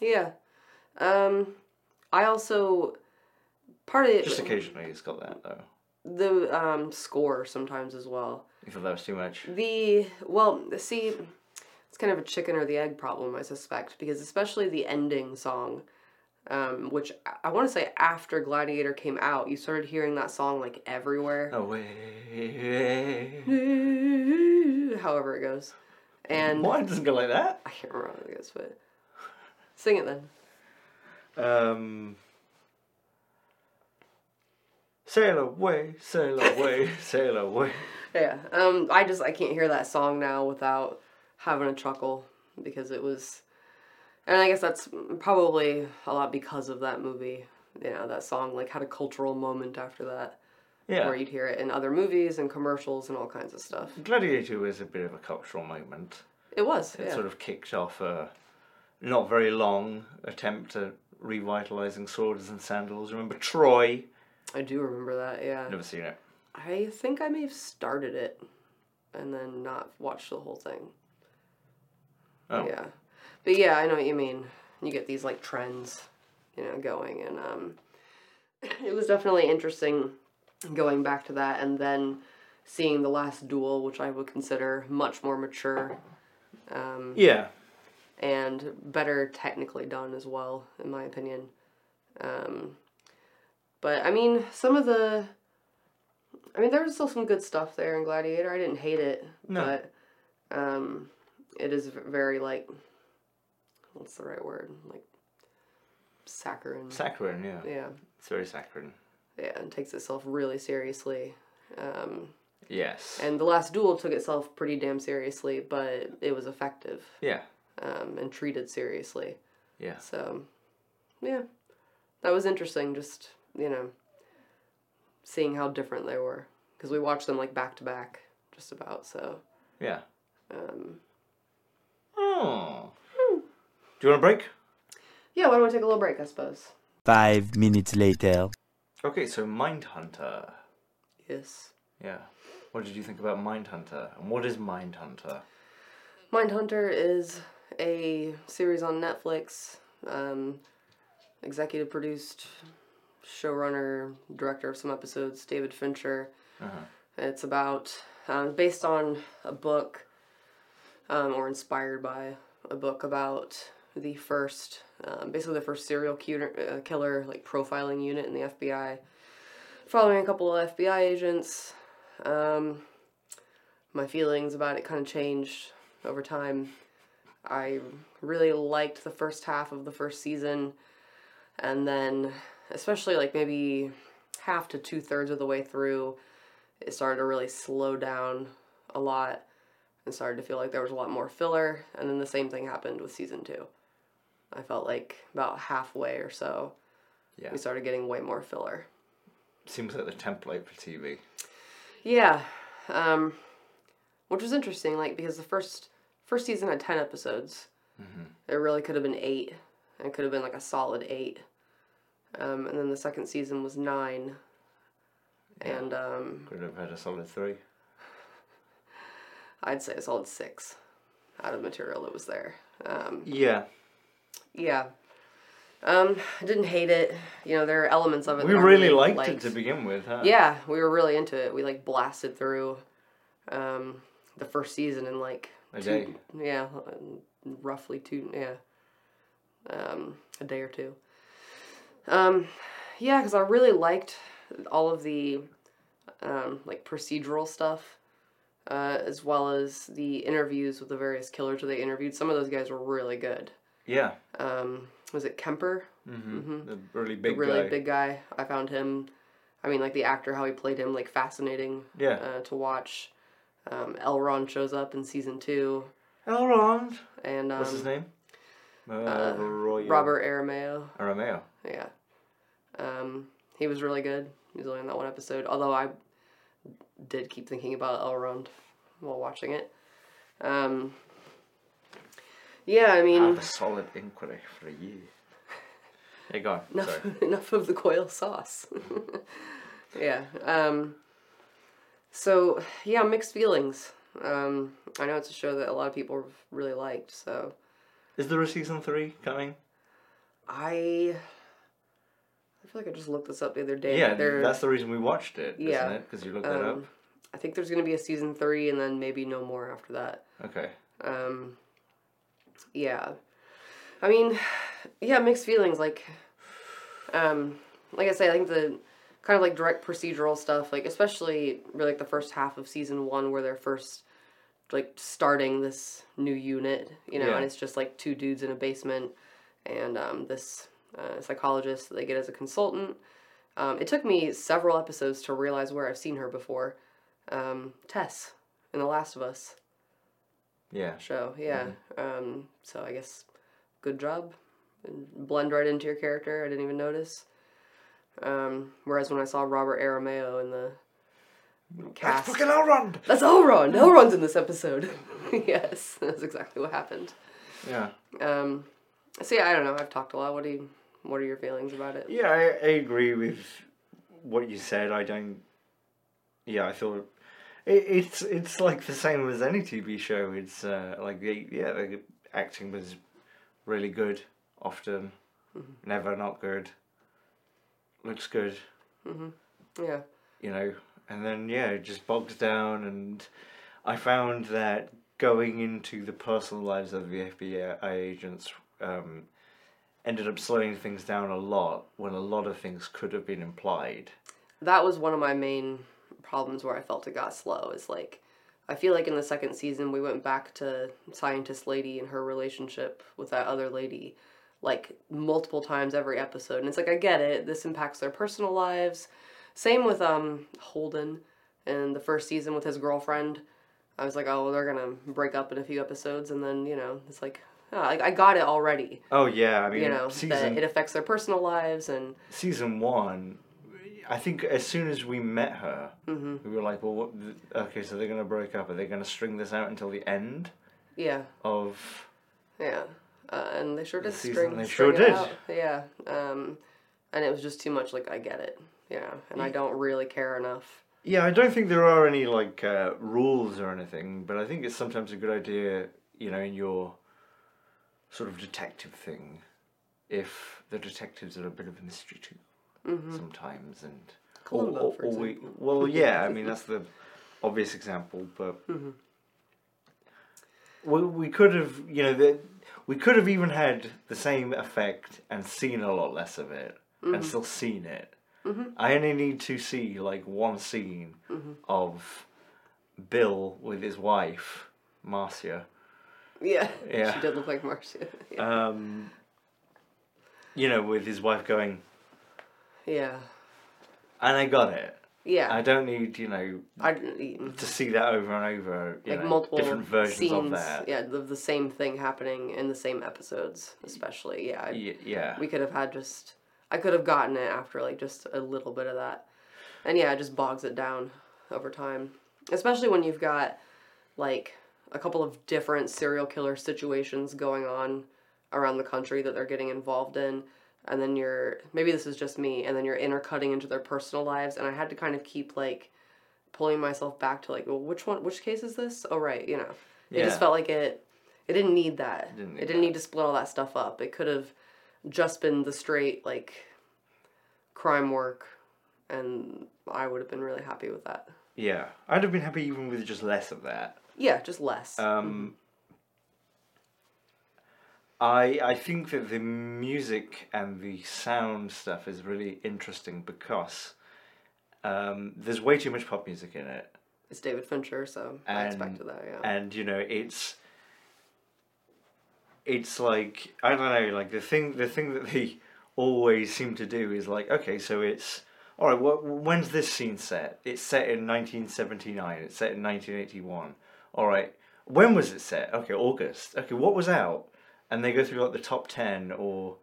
Yeah. Um, I also part of it. Just occasionally, it's got that though. the um, score sometimes as well. You thought that was too much. The well, see, it's kind of a chicken or the egg problem, I suspect, because especially the ending song, um, which I- I want to say after Gladiator came out, you started hearing that song like everywhere. Away. [LAUGHS] However it goes, and Why doesn't go like that? I can't remember how it goes, but sing it then. Um, sail away, sail away, [LAUGHS] sail away. Yeah. Um, I just I can't hear that song now without having a chuckle because it was, and I guess that's probably a lot because of that movie. You know, that song like had a cultural moment after that Yeah. where you'd hear it in other movies and commercials and all kinds of stuff. Gladiator was a bit of a cultural moment. It was. It yeah. sort of kicked off a not very long attempt at revitalizing swords and sandals. Remember Troy? I do remember that. Yeah. Never seen it. I think I may have started it and then not watched the whole thing. Oh. Yeah. But yeah, I know what you mean. You get these like trends, you know, going and um [CLEARS THROAT] it was definitely interesting going back to that and then seeing the last duel, which I would consider much more mature um, Yeah. and better technically done as well, in my opinion. Um, but I mean, some of the, I mean, there was still some good stuff there in Gladiator. I didn't hate it, No. but um, it is very like, what's the right word? Like saccharine. Saccharine, yeah. yeah, It's very saccharine. yeah, and takes itself really seriously. Um, Yes. and the last duel took itself pretty damn seriously, but it was effective yeah. um, and treated seriously. Yeah. So, yeah, that was interesting. Just you know, seeing how different they were because we watched them like back to back, just about. So, Yeah. um, Oh. Do you want a break? yeah, why don't we take a little break? I suppose. Five minutes later. Okay, so Mindhunter. Yes. Yeah. What did you think about Mindhunter? And what is Mindhunter? Mindhunter is a series on Netflix, um, executive produced, showrunner, director of some episodes, David Fincher. Uh-huh. It's about um, based on a book, um, or inspired by a book about the first, um, basically the first serial killer, uh, killer like profiling unit in the FBI, following a couple of FBI agents. Um, my feelings about it kind of changed over time. I really liked the first half of the first season, and then, especially like maybe half to two thirds of the way through, it started to really slow down a lot and started to feel like there was a lot more filler. And then the same thing happened with season two. I felt like about halfway or so, Yeah. we started getting way more filler. Seems like the template for TV. Yeah, um, which was interesting, like because the first first season had ten episodes. It really could have been eight. It could have been like a solid eight. Um, and then the second season was nine. And um, Could have had a solid three. I'd say a solid six out of material that was there. Um, Yeah. Yeah. Um, I didn't hate it. You know, there are elements of it. We really liked, it to begin with, huh? Yeah, we were really into it. We like blasted through um, the first season in like A two, day. yeah, roughly two, yeah, um, a day or two. Um, yeah, because I really liked all of the um, like procedural stuff, uh, as well as the interviews with the various killers that they interviewed. Some of those guys were really good. Yeah. Um, was it Kemper? Mm-hmm. The really The big really guy. big guy. I found him. I mean, like the actor, how he played him, like fascinating Yeah. uh, to watch. Um, Elron shows up in season two, Elrond. and um, What's his name? Uh, Roy Robert Aramayo. Aramayo. Yeah, um, he was really good. He was only in that one episode. Although I did keep thinking about Elrond while watching it. Um, yeah, I mean, Have a solid inquiry for a year. Yeah, go [LAUGHS] enough, Sorry. [LAUGHS] enough of the quail sauce. [LAUGHS] yeah. Um, so yeah, mixed feelings. Um, I know it's a show that a lot of people really liked. So Is there a season three coming? I, I feel like I just looked this up the other day. Yeah, There- that's the reason we watched it, Yeah. not it? Because you looked that up. um, I think there's gonna be a season three, and then maybe no more after that. Okay. Um, yeah, I mean, yeah, mixed feelings. Like, um, like I say, I think the kind of like direct procedural stuff, like especially really like the first half of season one, where they're first like starting this new unit, you know, Yeah. and it's just like two dudes in a basement, and um, this uh, psychologist that they get as a consultant. Um, it took me several episodes to realize where I've seen her before. Um, Tess in The Last of Us Yeah. show. Yeah. Um, so I guess good job. And blend right into your character. I didn't even notice. Um, whereas when I saw Robert Aramayo in the cast, That's fucking Elrond! that's Elrond. Elrond's in this episode. [LAUGHS] yes, [LAUGHS] that's exactly what happened. Yeah. Um, so yeah, I don't know. I've talked a lot. What do you? What are your feelings about it? Yeah, I, I agree with what you said. I don't. Yeah, I thought it, it's it's like the same as any TV show. It's uh, like the yeah, the acting was really good. Often, never not good. Looks good, Yeah. you know. And then yeah, it just bogs down. And I found that going into the personal lives of the FBI agents um, ended up slowing things down a lot when a lot of things could have been implied. that was one of my main problems where I felt it got slow. Is like, I feel like in the second season we went back to scientist lady and her relationship with that other lady, like multiple times every episode. And it's like I get it. This impacts their personal lives. Same with um Holden in the first season with his girlfriend. I was like, oh, well, they're gonna break up in a few episodes, and then you know, it's like, oh, I, I got it already. Oh yeah, I mean You know, season that it affects their personal lives, and season one. I think as soon as we met her, Mm-hmm. we were like, "Well, what, okay, so they're gonna break up. Are they gonna string this out until the end yeah. of?" Yeah, uh, and they sure did The string. they string sure did. out. Yeah, um, and it was just too much. Like I get it, yeah, and I don't really care enough. Yeah, I don't think there are any like uh, rules or anything, but I think it's sometimes a good idea, you know, in your sort of detective thing, if the detectives are a bit of a mystery too. Mm-hmm. sometimes, and Columbo, or, for or we, well, [LAUGHS] yeah, I mean that's the obvious example, but mm-hmm. we we could have, you know, the, we could have even had the same effect and seen a lot less of it, and mm-hmm. still seen it. I only need to see like one scene of Bill with his wife, Marcia. Yeah. Yeah. She did look like Marcia. [LAUGHS] yeah. Um, you know, with his wife going, yeah. and I got it. Yeah. I don't need, you know, I didn't to see that over and over. You like know, multiple different versions scenes. of that. Yeah, of the same thing happening in the same episodes, especially. Yeah. I- yeah. we could have had just I could have gotten it after like just a little bit of that. And yeah, it just bogs it down over time. Especially when you've got like a couple of different serial killer situations going on around the country that they're getting involved in and then you're maybe this is just me and then you're intercutting into their personal lives and I had to kind of keep like pulling myself back to like well, which one which case is this? Oh right, you know. It Yeah. just felt like it it didn't need that. Didn't need it didn't need to split all that stuff up. It could have just been the straight like crime work and I would have been really happy with that. Yeah. I'd have been happy even with just less of that. Yeah, just less. Um, I I think that the music and the sound stuff is really interesting because um, there's way too much pop music in it. it's David Fincher, so I expected that, yeah. and you know it's it's like I don't know, like the thing the thing that they always seem to do is like, okay, so it's all right. What when's this scene set? It's set in nineteen seventy nine. It's set in nineteen eighty one. All right, when was it set? Okay, August. Okay, what was out? And they go through like the top ten or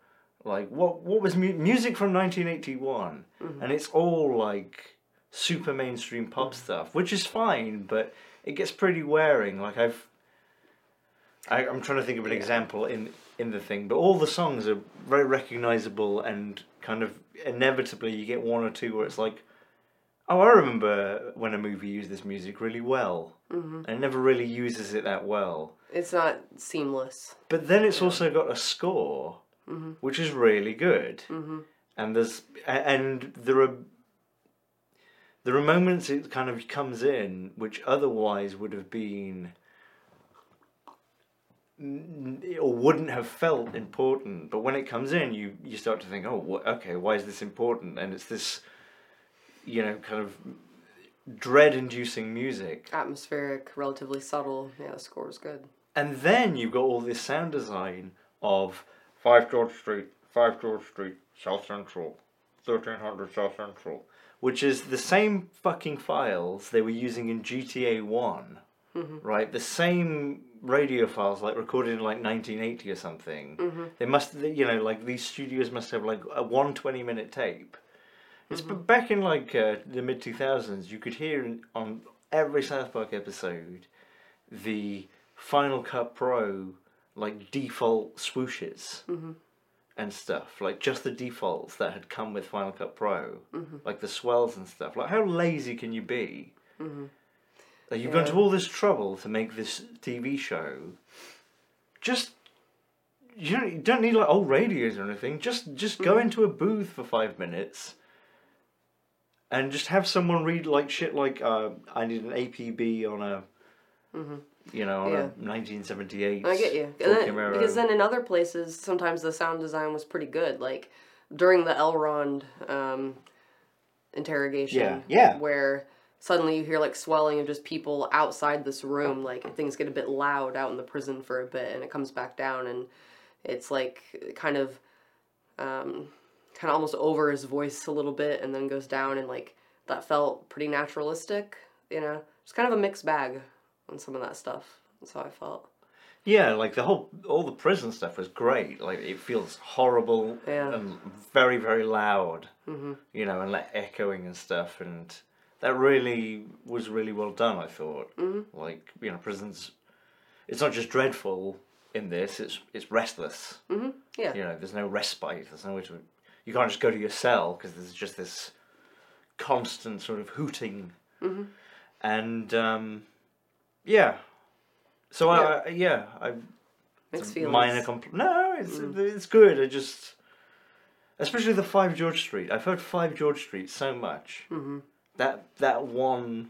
like what what was mu- music from nineteen eighty one, mm-hmm. and it's all like super mainstream pop mm-hmm. stuff, which is fine, but it gets pretty wearing. Like I've, I, I'm trying to think of an example in in the thing, but all the songs are very recognizable and kind of inevitably you get one or two where it's like, oh, I remember when a movie used this music really well, mm-hmm. and it never really uses it that well. It's not seamless. But then it's also got a score, mm-hmm. which is really good, mm-hmm. and there's and there are there are moments it kind of comes in which otherwise would have been or wouldn't have felt important, but when it comes in, you you start to think, oh, okay, why is this important? And it's this, you know, kind of dread-inducing music. Atmospheric, relatively subtle. Yeah, the score was good. And then you've got all this sound design of 5 George Street, 5 George Street, South Central, 1300 South Central, which is the same fucking files they were using in GTA one mm-hmm. right? The same radio files, like recorded in like 1980 or something. Mm-hmm. They must, you know, like these studios must have like a one 20 minute tape. It's but back in like uh, the mid 2000s, you could hear in- on every South Park episode the Final Cut Pro like default swooshes mm-hmm. and stuff, like just the defaults that had come with Final Cut Pro, mm-hmm. like the swells and stuff. Like, how lazy can you be? Like, you've gone to all this trouble to make this TV show. Just you don't, you don't need like old radios or anything. Just just go into a booth for five minutes. And just have someone read like shit like uh, I need an APB on a, you know, on Yeah. a 1978. I get you. Then, because then in other places, sometimes the sound design was pretty good. Like during the Elrond um, interrogation, Yeah, yeah. where suddenly you hear like swelling of just people outside this room. Like things get a bit loud out in the prison for a bit, and it comes back down, and it's like kind of, um, kind of almost over his voice a little bit, and then goes down, and like that felt pretty naturalistic. You know, it's kind of a mixed bag on some of that stuff. That's how I felt. Yeah, like the whole all the prison stuff was great. Like it feels horrible Yeah. and very very loud, hmm you know, and like echoing and stuff, and that really was really well done. I thought, Mhm. like you know, prisons. It's not just dreadful in this; it's it's restless. hmm Yeah. You know, there's no respite. There's no way to. You can't just go to your cell because there's just this constant sort of hooting, Mhm. and um, yeah. So I, I yeah I Mixed it's a feelings. minor compl- No, it's it's good. I just especially the Five George Street. I've heard Five George Street so much. Mm-hmm. That that one,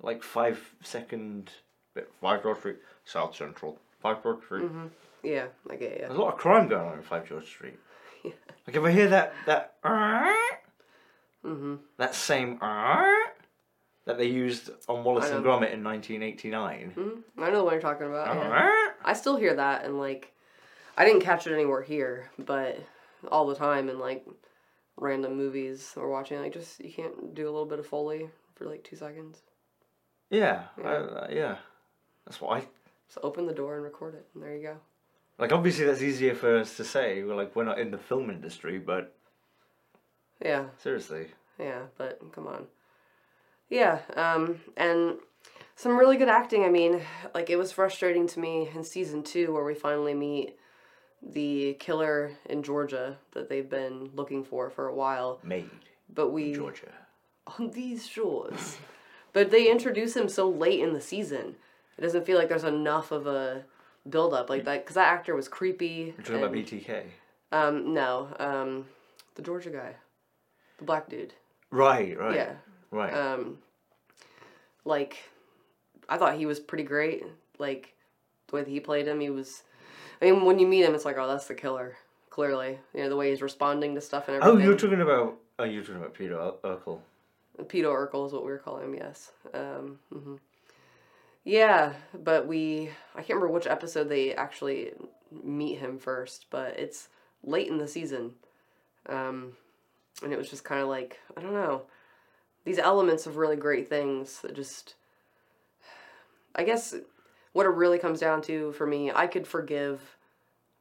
like five second bit. Five George Street, South Central. Five George Street. Mm-hmm. Yeah, I get yeah. There's a lot of crime going on in Five George Street. Yeah. [LAUGHS] Like if I hear that that Mm-hmm. that same that they used on Wallace and. Gromit in 1989. Mm-hmm. I know what you're talking about. yeah. I still hear that and like I didn't catch it anywhere here, but all the time in like random movies or watching like just you can't do a little bit of foley for like 2 seconds. Yeah, Yeah. uh, yeah. That's why I Just open the door and record it and there you go. Like. Obviously, that's easier for us to say. We're like we're not in the film industry, but Yeah, seriously, yeah, but come on. Yeah, um and some really good acting. I mean, like it was frustrating to me in season 2 where we finally meet the killer in Georgia that they've been looking for for a while, made but we in Georgia. [LAUGHS] on these shores. but they introduce him so late in the season. It doesn't feel like there's enough of a build up like that because that actor was creepy. You're talking about BTK, Um, no, um, the Georgia guy, the black dude. right? Right. Yeah. Right. Um, like, I thought he was pretty great. Like, the way that he played him, he was. I mean, when you meet him, it's like, oh, that's the killer. Clearly, you know the way he's responding to stuff and everything. oh, you're talking about. Oh, you're talking about Peter Ur- Urkel. Pedo Urkel is what we were calling him, yes. Um, mhm. Yeah, but we, I can't remember which episode they actually meet him first, but it's late in the season. Um, and it was just kind of like, I don't know, these elements of really great things that just, I guess what it really comes down to for me, I could forgive,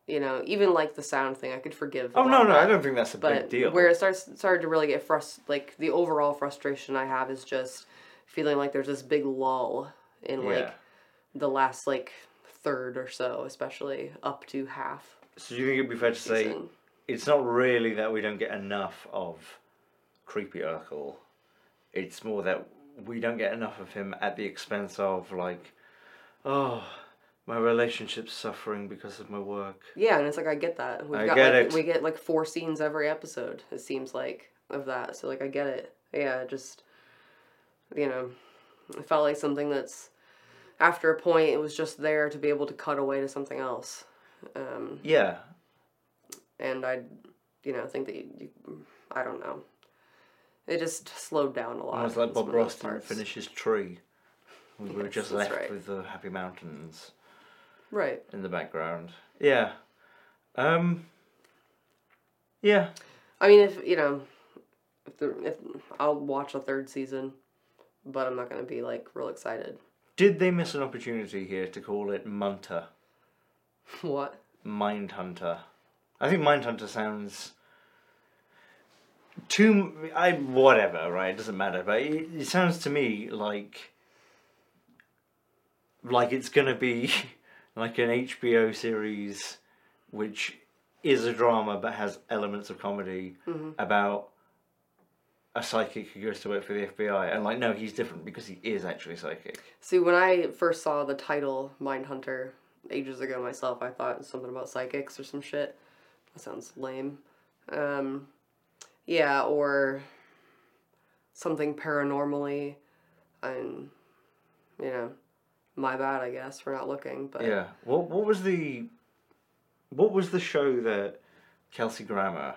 you know, even like the sound thing, I could forgive. Oh no, no, that I don't think that's a but big deal. where it starts started to really get frust like the overall frustration I have is just feeling like there's this big lull in yeah. like the last like third or so, especially up to half. So do you think it'd be fair to say season. it's not really that we don't get enough of creepy Urkel. It's more that we don't get enough of him at the expense of like, oh, my relationship's suffering because of my work. Yeah, and it's like I get that. We've I got get like it. we get like four scenes every episode, it seems like, of that. So like I get it. Yeah, just you know, it felt like something that's after a point it was just there to be able to cut away to something else. Um, Yeah, and I, you know, think that you, you, I don't know. It just slowed down a lot. almost like Bob some of those Ross didn't finish his tree. We were just left right. with the happy mountains Right. in the background. Yeah. Um. Yeah. I mean, if you know, if, the, if I'll watch a third season, but I'm not gonna be like real excited. Did they miss an opportunity here to call it Munter? what? Mindhunter. I think Mindhunter sounds too. I whatever, right? It doesn't matter, but it, it sounds to me like like it's gonna be [LAUGHS] like an HBO series, which is a drama but has elements of comedy mm-hmm. about a psychic who goes to work for the FBI, and like no, he's different because he is actually psychic. See, when I first saw the title Mindhunter ages ago myself, I thought something about psychics or some shit. That sounds lame. Um, yeah, or something paranormally, and you know, my bad, I guess, for not looking. But Yeah. What what was the what was the show that Kelsey Grammer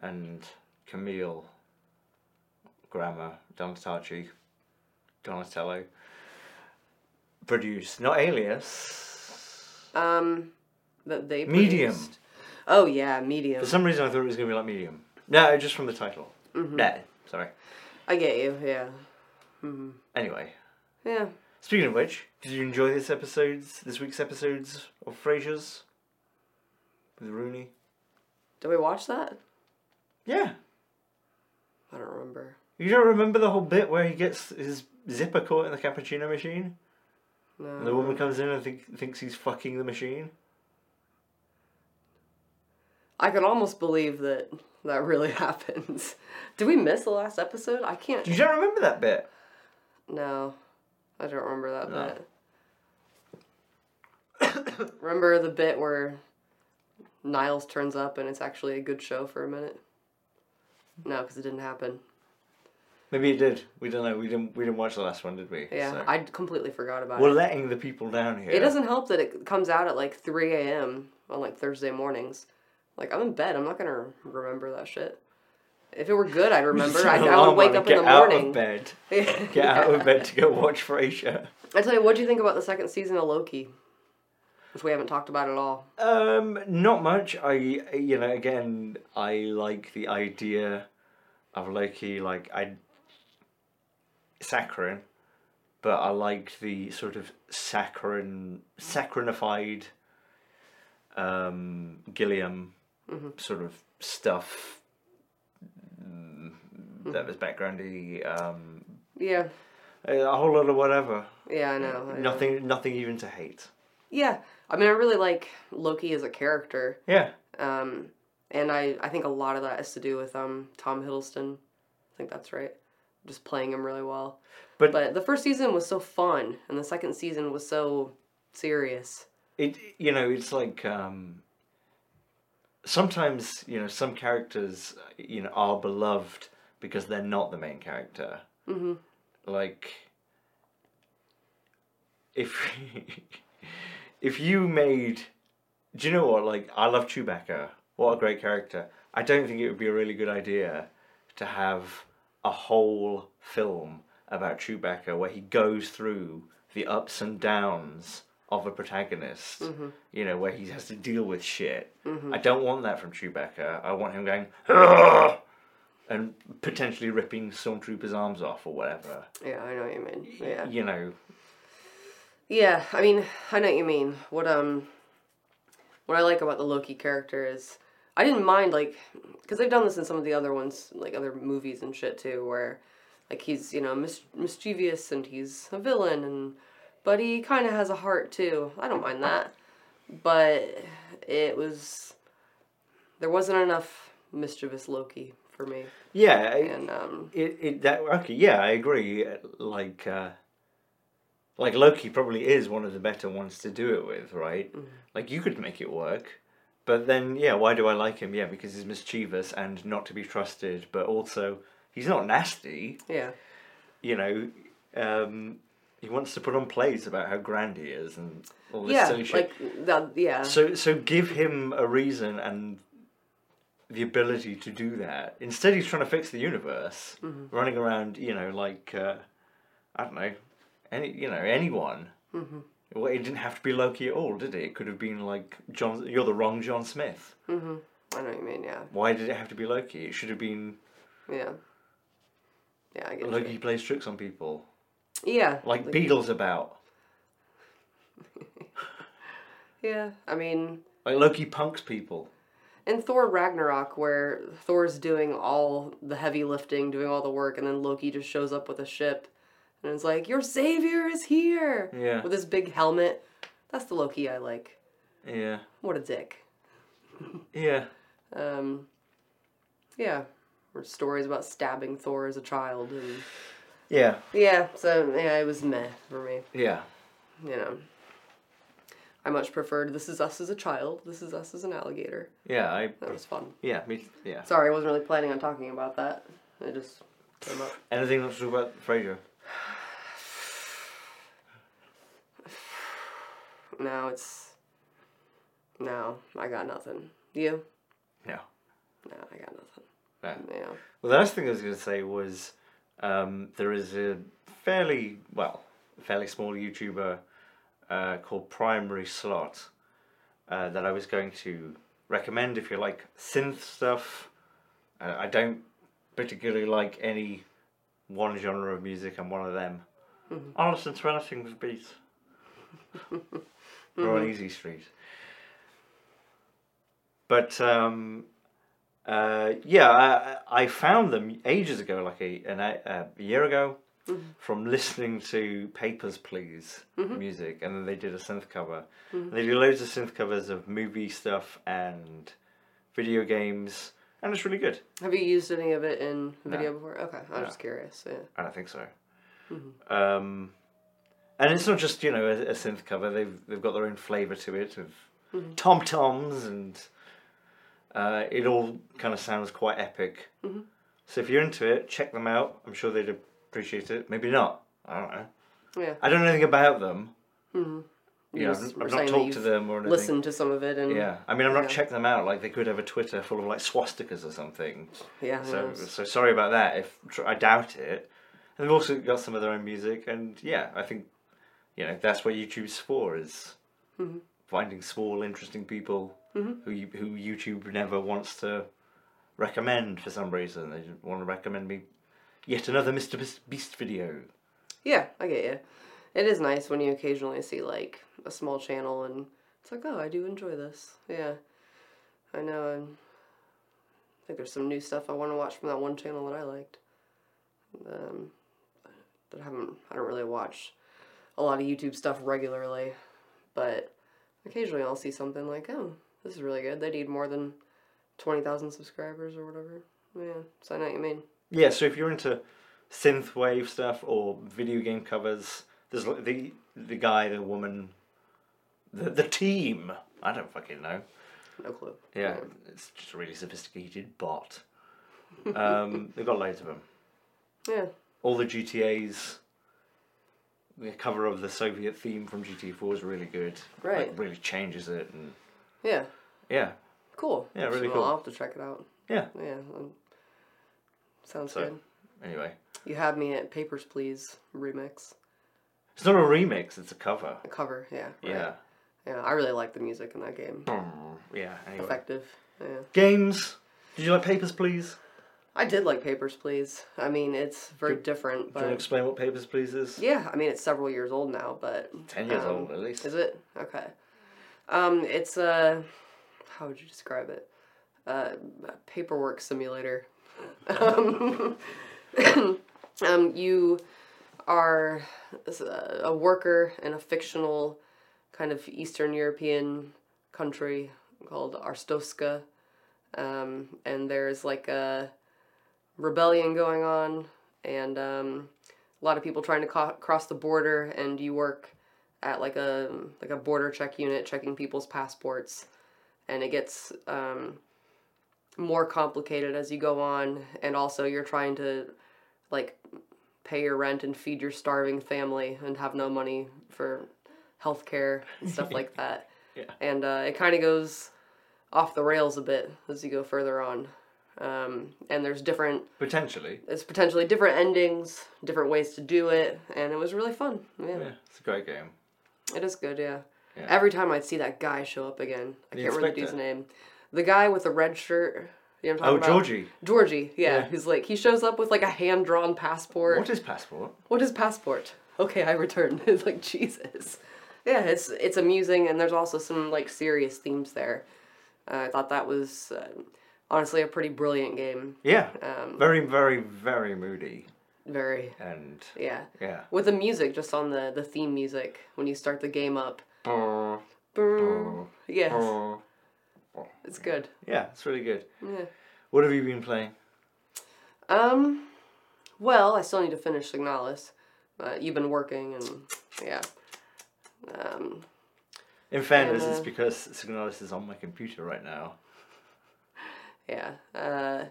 and Camille Grammer, Donatacci, Donatello produced? Not Alias. um, that they Medium. produced. Oh yeah, medium. For some reason I thought it was gonna be like Medium. No, just from the title. Mm-hmm. No, sorry. I get you. Yeah. Hmm. Anyway. Yeah. Speaking of which, did you enjoy this episodes this week's episodes of Frasier's? With Rooney? Did we watch that? Yeah. I don't remember. You don't remember the whole bit where he gets his zipper caught in the cappuccino machine? No. And the woman comes in and think, thinks he's fucking the machine? I can almost believe that that really [LAUGHS] happens. Did we miss the last episode? I can't. You don't remember that bit? No, I don't remember that No. bit. [COUGHS] remember the bit where Niles turns up and it's actually a good show for a minute. No, because it didn't happen. Maybe it did. We don't know. We didn't. We didn't watch the last one, did we? Yeah, So- I completely forgot about it. We're letting the people down here. It doesn't help that it comes out at like 3 a.m. on like Thursday mornings. Like, I'm in bed. I'm not going to remember that shit. If it were good, I'd remember. [LAUGHS] I, an I alarm would wake up in the morning. get out of bed. [LAUGHS] Get out of bed to go watch Frasier. I tell you, what do you think about the second season of Loki? Which we haven't talked about at all. Um, not much. I, you know, again, I like the idea of Loki. Like I, saccharine, but I like the sort of saccharine, saccharinified um, Gilliam sort of stuff. mm, That was backgroundy. Um, Yeah, a whole lot of whatever. yeah, I know. I know. Nothing. Nothing even to hate. Yeah, I mean, I really like Loki as a character. Yeah. Um, and I, I think a lot of that has to do with um, Tom Hiddleston. I think that's right. Just playing him really well. But- but the first season was so fun, and the second season was so serious. it you know it's like um sometimes you know some characters you know are beloved because they're not the main character hmm like if [LAUGHS] if you made do you know what like i love chewbacca what a great character i don't think it would be a really good idea to have a whole film about chewbacca where he goes through the ups and downs of a protagonist you know where he has to deal with shit i don't want that from chewbacca i want him going "Ugh!" and potentially ripping stormtroopers arms off or whatever Yeah, I know what you mean. Yeah. you know Yeah, I mean, I know what you mean. What um, what I like about the Loki character is I didn't mind like because they've done this in some of the other ones, like other movies and shit too, where like he's you know mis- mischievous and he's a villain and but he kind of has a heart too. I don't mind that, but it was there wasn't enough mischievous Loki for me, yeah and um, it, it that okay yeah i agree. Like uh like loki probably is one of the better ones to do it with right? Like you could make it work but then yeah why do i like him yeah because he's mischievous and not to be trusted but also he's not nasty yeah, you know um he wants to put on plays about how grand he is and all this yeah, silly shit like that, yeah, so so give him a reason and the ability to do that. Instead, he's trying to fix the universe, Mm-hmm. running around. You know, like uh, I don't know, any you know anyone. Mm-hmm. Well, it didn't have to be Loki at all, did it? It could have been like John. You're the wrong John Smith. Mhm. I know what you mean. Yeah, Why did it have to be Loki? It should have been yeah, yeah. I get Loki you. plays tricks on people, Yeah, like Beagle's about. [LAUGHS] Yeah, I mean, Like Loki punks people. in Thor Ragnarok, where Thor's doing all the heavy lifting, doing all the work, and then Loki just shows up with a ship, and it's like, "Your savior is here!" Yeah. with his big helmet. That's the Loki I like. Yeah, What a dick. yeah. Um, yeah, or stories about stabbing Thor as a child, and Yeah, yeah, so yeah, it was meh for me. yeah. You know, I much preferred "This Is Us" as a child. "This Is Us" as an alligator. Yeah, I. That was fun. Yeah, me. Yeah. Sorry, I wasn't really planning on talking about that. It just came up. Anything else about Frasier? No, it's no. I got nothing. You? No. No, I got nothing. No. Yeah. Well, the last thing I was going to say was um, there is a fairly, well, fairly small YouTuber uh, called Primary Slot uh, that I was going to recommend if you like synth stuff. Uh, I don't particularly like any one genre of music, I'm one of them. I'll listen to anything with beats. [LAUGHS] We're on Easy Street. But um, uh, yeah, I, I found them ages ago, like a, an, a, a year ago, from listening to Papers, Please music, and then they did a synth cover. They do loads of synth covers of movie stuff and video games, and it's really good. Have you used any of it in video before? Okay, I was No. just curious. Yeah. I don't think so. Um, and it's not just you know a, a synth cover; they've they've got their own flavour to it of tom toms and Uh, it all kind of sounds quite epic. So if you're into it, check them out. I'm sure they'd appreciate it. Maybe not. I don't know. Yeah. I don't know anything about them. Mm-hmm. You know, I've, I've not talked to them or anything. Listen to some of it and Yeah, I mean, I'm not Yeah. checked them out. Like they could have a Twitter full of like swastikas or something. yeah. So, knows? so sorry about that. If I doubt it, and they've also got some of their own music, and yeah, I think you know that's what YouTube's for is Mm-hmm. finding small, interesting people who you, who YouTube never wants to recommend for some reason. They just want to recommend me yet another Mr. Beast- video. Yeah, I get you. It is nice when you occasionally see like a small channel and it's like, oh, I do enjoy this. Yeah, I know. And I think there's some new stuff I want to watch from that one channel that I liked. Um, that I haven't. I don't really watch a lot of YouTube stuff regularly, but occasionally I'll see something like, oh, this is really good. They need more than twenty thousand subscribers or whatever. Yeah, so I know what you mean. Yeah, so if you're into synthwave stuff or video game covers, there's the the guy, the woman, the the team. I don't fucking know. No clue. Yeah, it's just a really sophisticated bot. Um, they've got loads of them. Yeah. All the GTA's. The cover of the Soviet theme from GTA Four is really good. Right. Like, really changes it and Yeah. yeah, Cool. Yeah, really cool. I'll have to check it out. yeah. Yeah. um, sounds So- good. Anyway, You had me at Papers, Please remix. it's not a remix; it's a cover. The cover, yeah. right. Yeah. Yeah, I really like the music in that game. Yeah. Anyway, Effective. Yeah. games. Did you like Papers, Please? I did like Papers, Please. I mean, it's very different, Do you want to but explain what Papers, Please is? yeah, I mean, it's several years old now, but Ten years um, old at least. Is it okay? Um, it's a how would you describe it? Uh, a paperwork simulator. um, [LAUGHS] um, you are a worker in a fictional kind of Eastern European country called Arstotzka, um, and there's like a rebellion going on, and um, a lot of people trying to co- cross the border, and you work at like a like a border check unit checking people's passports, and it gets um, more complicated as you go on, and also you're trying to like pay your rent and feed your starving family and have no money for health care and stuff like [LAUGHS] that. Yeah. And uh, it kind of goes off the rails a bit as you go further on. Um, and there's different Potentially. there's potentially different endings, different ways to do it, and it was really fun. Yeah, Yeah, it's a great game. it is good. Yeah. Yeah. Every time I'd see that guy show up again, I The can't remember dude's name. The guy with the red shirt. You know Oh, about? Jorji. Jorji, yeah, Yeah. who's like he shows up with like a hand drawn passport. What is passport? What is passport? Okay, I return. [LAUGHS] it's like Jesus. Yeah, it's it's amusing, and there's also some like serious themes there. Uh, I thought that was uh, honestly a pretty brilliant game. Yeah. Um, Very, very, very moody. very And yeah. yeah. With the music, just on the the theme music when you start the game up. Yeah, Brrr. Yes, it's good. Yeah, it's really good. Yeah. What have you been playing? Um, well, I still need to finish Signalis. Uh, you've been working, and yeah. Um, In fairness, And, it's uh, because Signalis is on my computer right now. Yeah. Uh,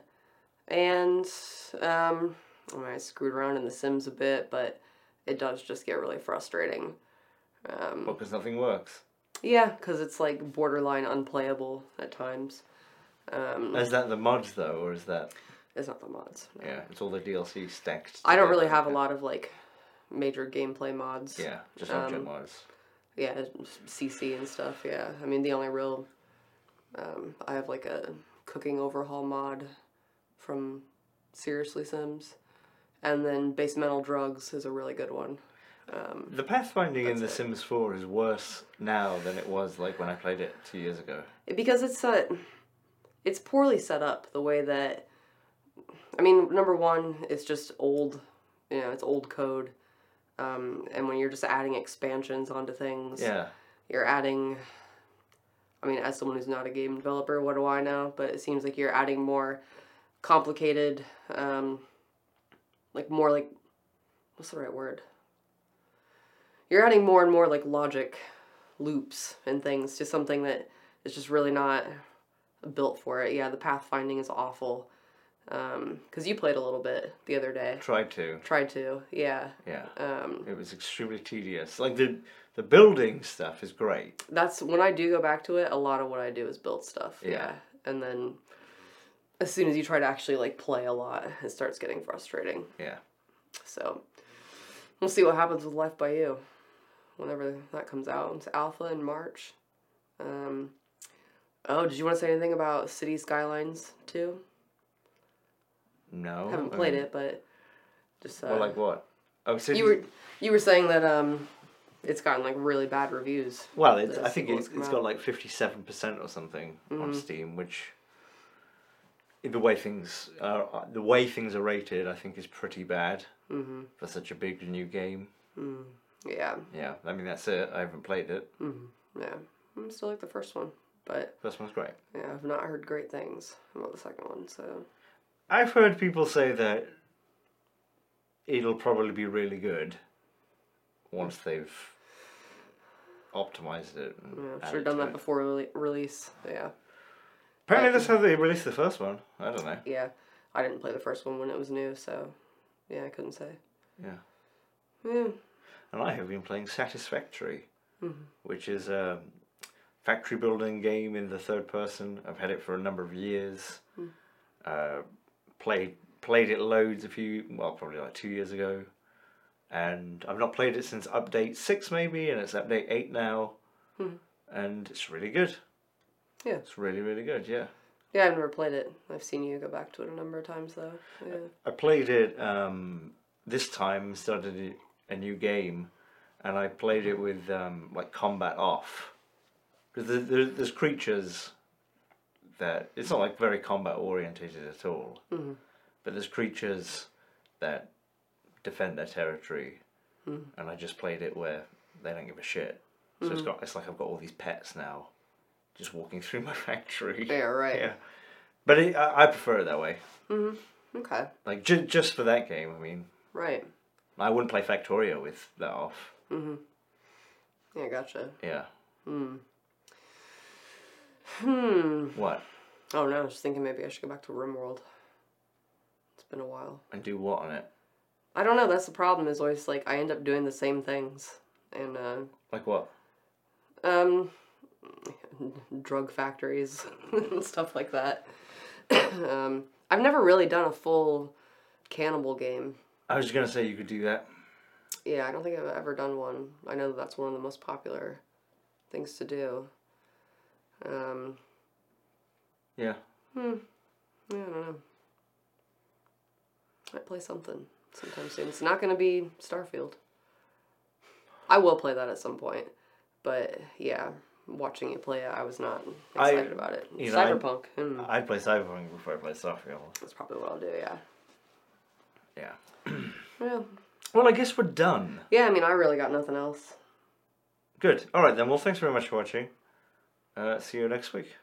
and um, I, screwed around in The Sims a bit, but it does just get really frustrating. Um, Well, because nothing works. yeah, because it's like borderline unplayable at times. Um, Is that the mods though, or is that it's not the mods. no. yeah? It's all the DLC stacked. I don't really have a lot of like major gameplay mods. Yeah, just object Um, mods. yeah, CC and stuff. Yeah, I mean the only real, um, I have like a cooking overhaul mod from Seriously Sims, and then Basemental Drugs is a really good one. Um, The pathfinding in The it. Sims 4 is worse now than it was like when I played it two years ago. because it's uh, it's poorly set up the way that. I mean, number one, it's just old. You know, it's old code. Um, and when you're just adding expansions onto things, Yeah, you're adding i mean as someone who's not a game developer what do i know but it seems like you're adding more complicated um, like more like what's the right word you're adding more and more like logic loops and things to something that is just really not built for it. Yeah, the pathfinding is awful. Um, cause you played a little bit the other day. Tried to. Tried to. Yeah. Yeah. Um, It was extremely tedious. Like the the building stuff is great. that's when I do go back to it. A lot of what I do is build stuff. Yeah. Yeah. And then, as soon as you try to actually like play a lot, it starts getting frustrating. Yeah. So, we'll see what happens with Life by You, whenever that comes out. It's alpha in March. Um, oh, did you want to say anything about City Skylines too? No. haven't I played mean, it, but just uh, Well, like what? Oh, so you were you were saying that um, it's gotten like really bad reviews. Well, it's, I think it's, it's out. got like fifty-seven percent or something on Mhm. Steam, which the way things are, the way things are rated, I think is pretty bad Mm-hmm. for such a big new game. Mm. Yeah. Yeah, I mean that's it. I haven't played it. Mm-hmm. Yeah. I'm still like the first one, but First one's great. yeah, I've not heard great things about the second one. So I've heard people say that it'll probably be really good once they've optimized it. yeah, should have done that it. before rele- release. Yeah. Apparently, that's how they released the first one. I don't know. Yeah. I didn't play the first one when it was new, so yeah, I couldn't say. Yeah. Yeah. And I have been playing Satisfactory, Mhm. which is a factory building game in the third person. I've had it for a number of years. Hmm. Uh, played played it loads a few, well, probably like two years ago, and I've not played it since update six maybe, and it's update eight now, Hmm. and it's really good. Yeah. It's really really good. Yeah. Yeah, I've never played it. I've seen you go back to it a number of times though. Yeah. I played it um, this time, started a- new game, and I played it with um, like combat off. Because there, there, there's creatures that it's not like very combat orientated at all, Mhm. but there's creatures that defend their territory, Mhm. and I just played it where they don't give a shit. So it's got it's like I've got all these pets now, just walking [LAUGHS] through my factory. Yeah, right. Yeah, but it, I, I prefer it that way. Okay. Like ju- just for that game, I mean, Right. I wouldn't play Factorio with that off. Yeah, gotcha. Yeah. Hmm. What? Oh no, I was just thinking maybe I should go back to RimWorld. It's been a while. And do what on it? I don't know. That's the problem. Is always like I end up doing the same things, and uh, Like what? um, [LAUGHS] drug factories [LAUGHS] and stuff like that. [COUGHS] um, I've never really done a full cannibal game. I was just gonna say you could do that. Yeah, I don't think I've ever done one. I know that that's one of the most popular things to do. Um, Yeah. yeah, I don't know. Might play something sometime soon. It's not going to be Starfield. I will play that at some point, but yeah, watching you play it, I was not I- excited about it. you know, I- Cyberpunk, hmm, I'd play Cyberpunk before I play Starfield. that's probably what I'll do. Yeah, Yeah. yeah, [CLEARS THROAT] Well, I guess we're done. yeah. I mean, I really got nothing else. Good. All right then. Well, thanks very much for watching. Uh, see you next week.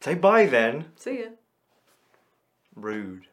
Say bye then. See ya. Rude.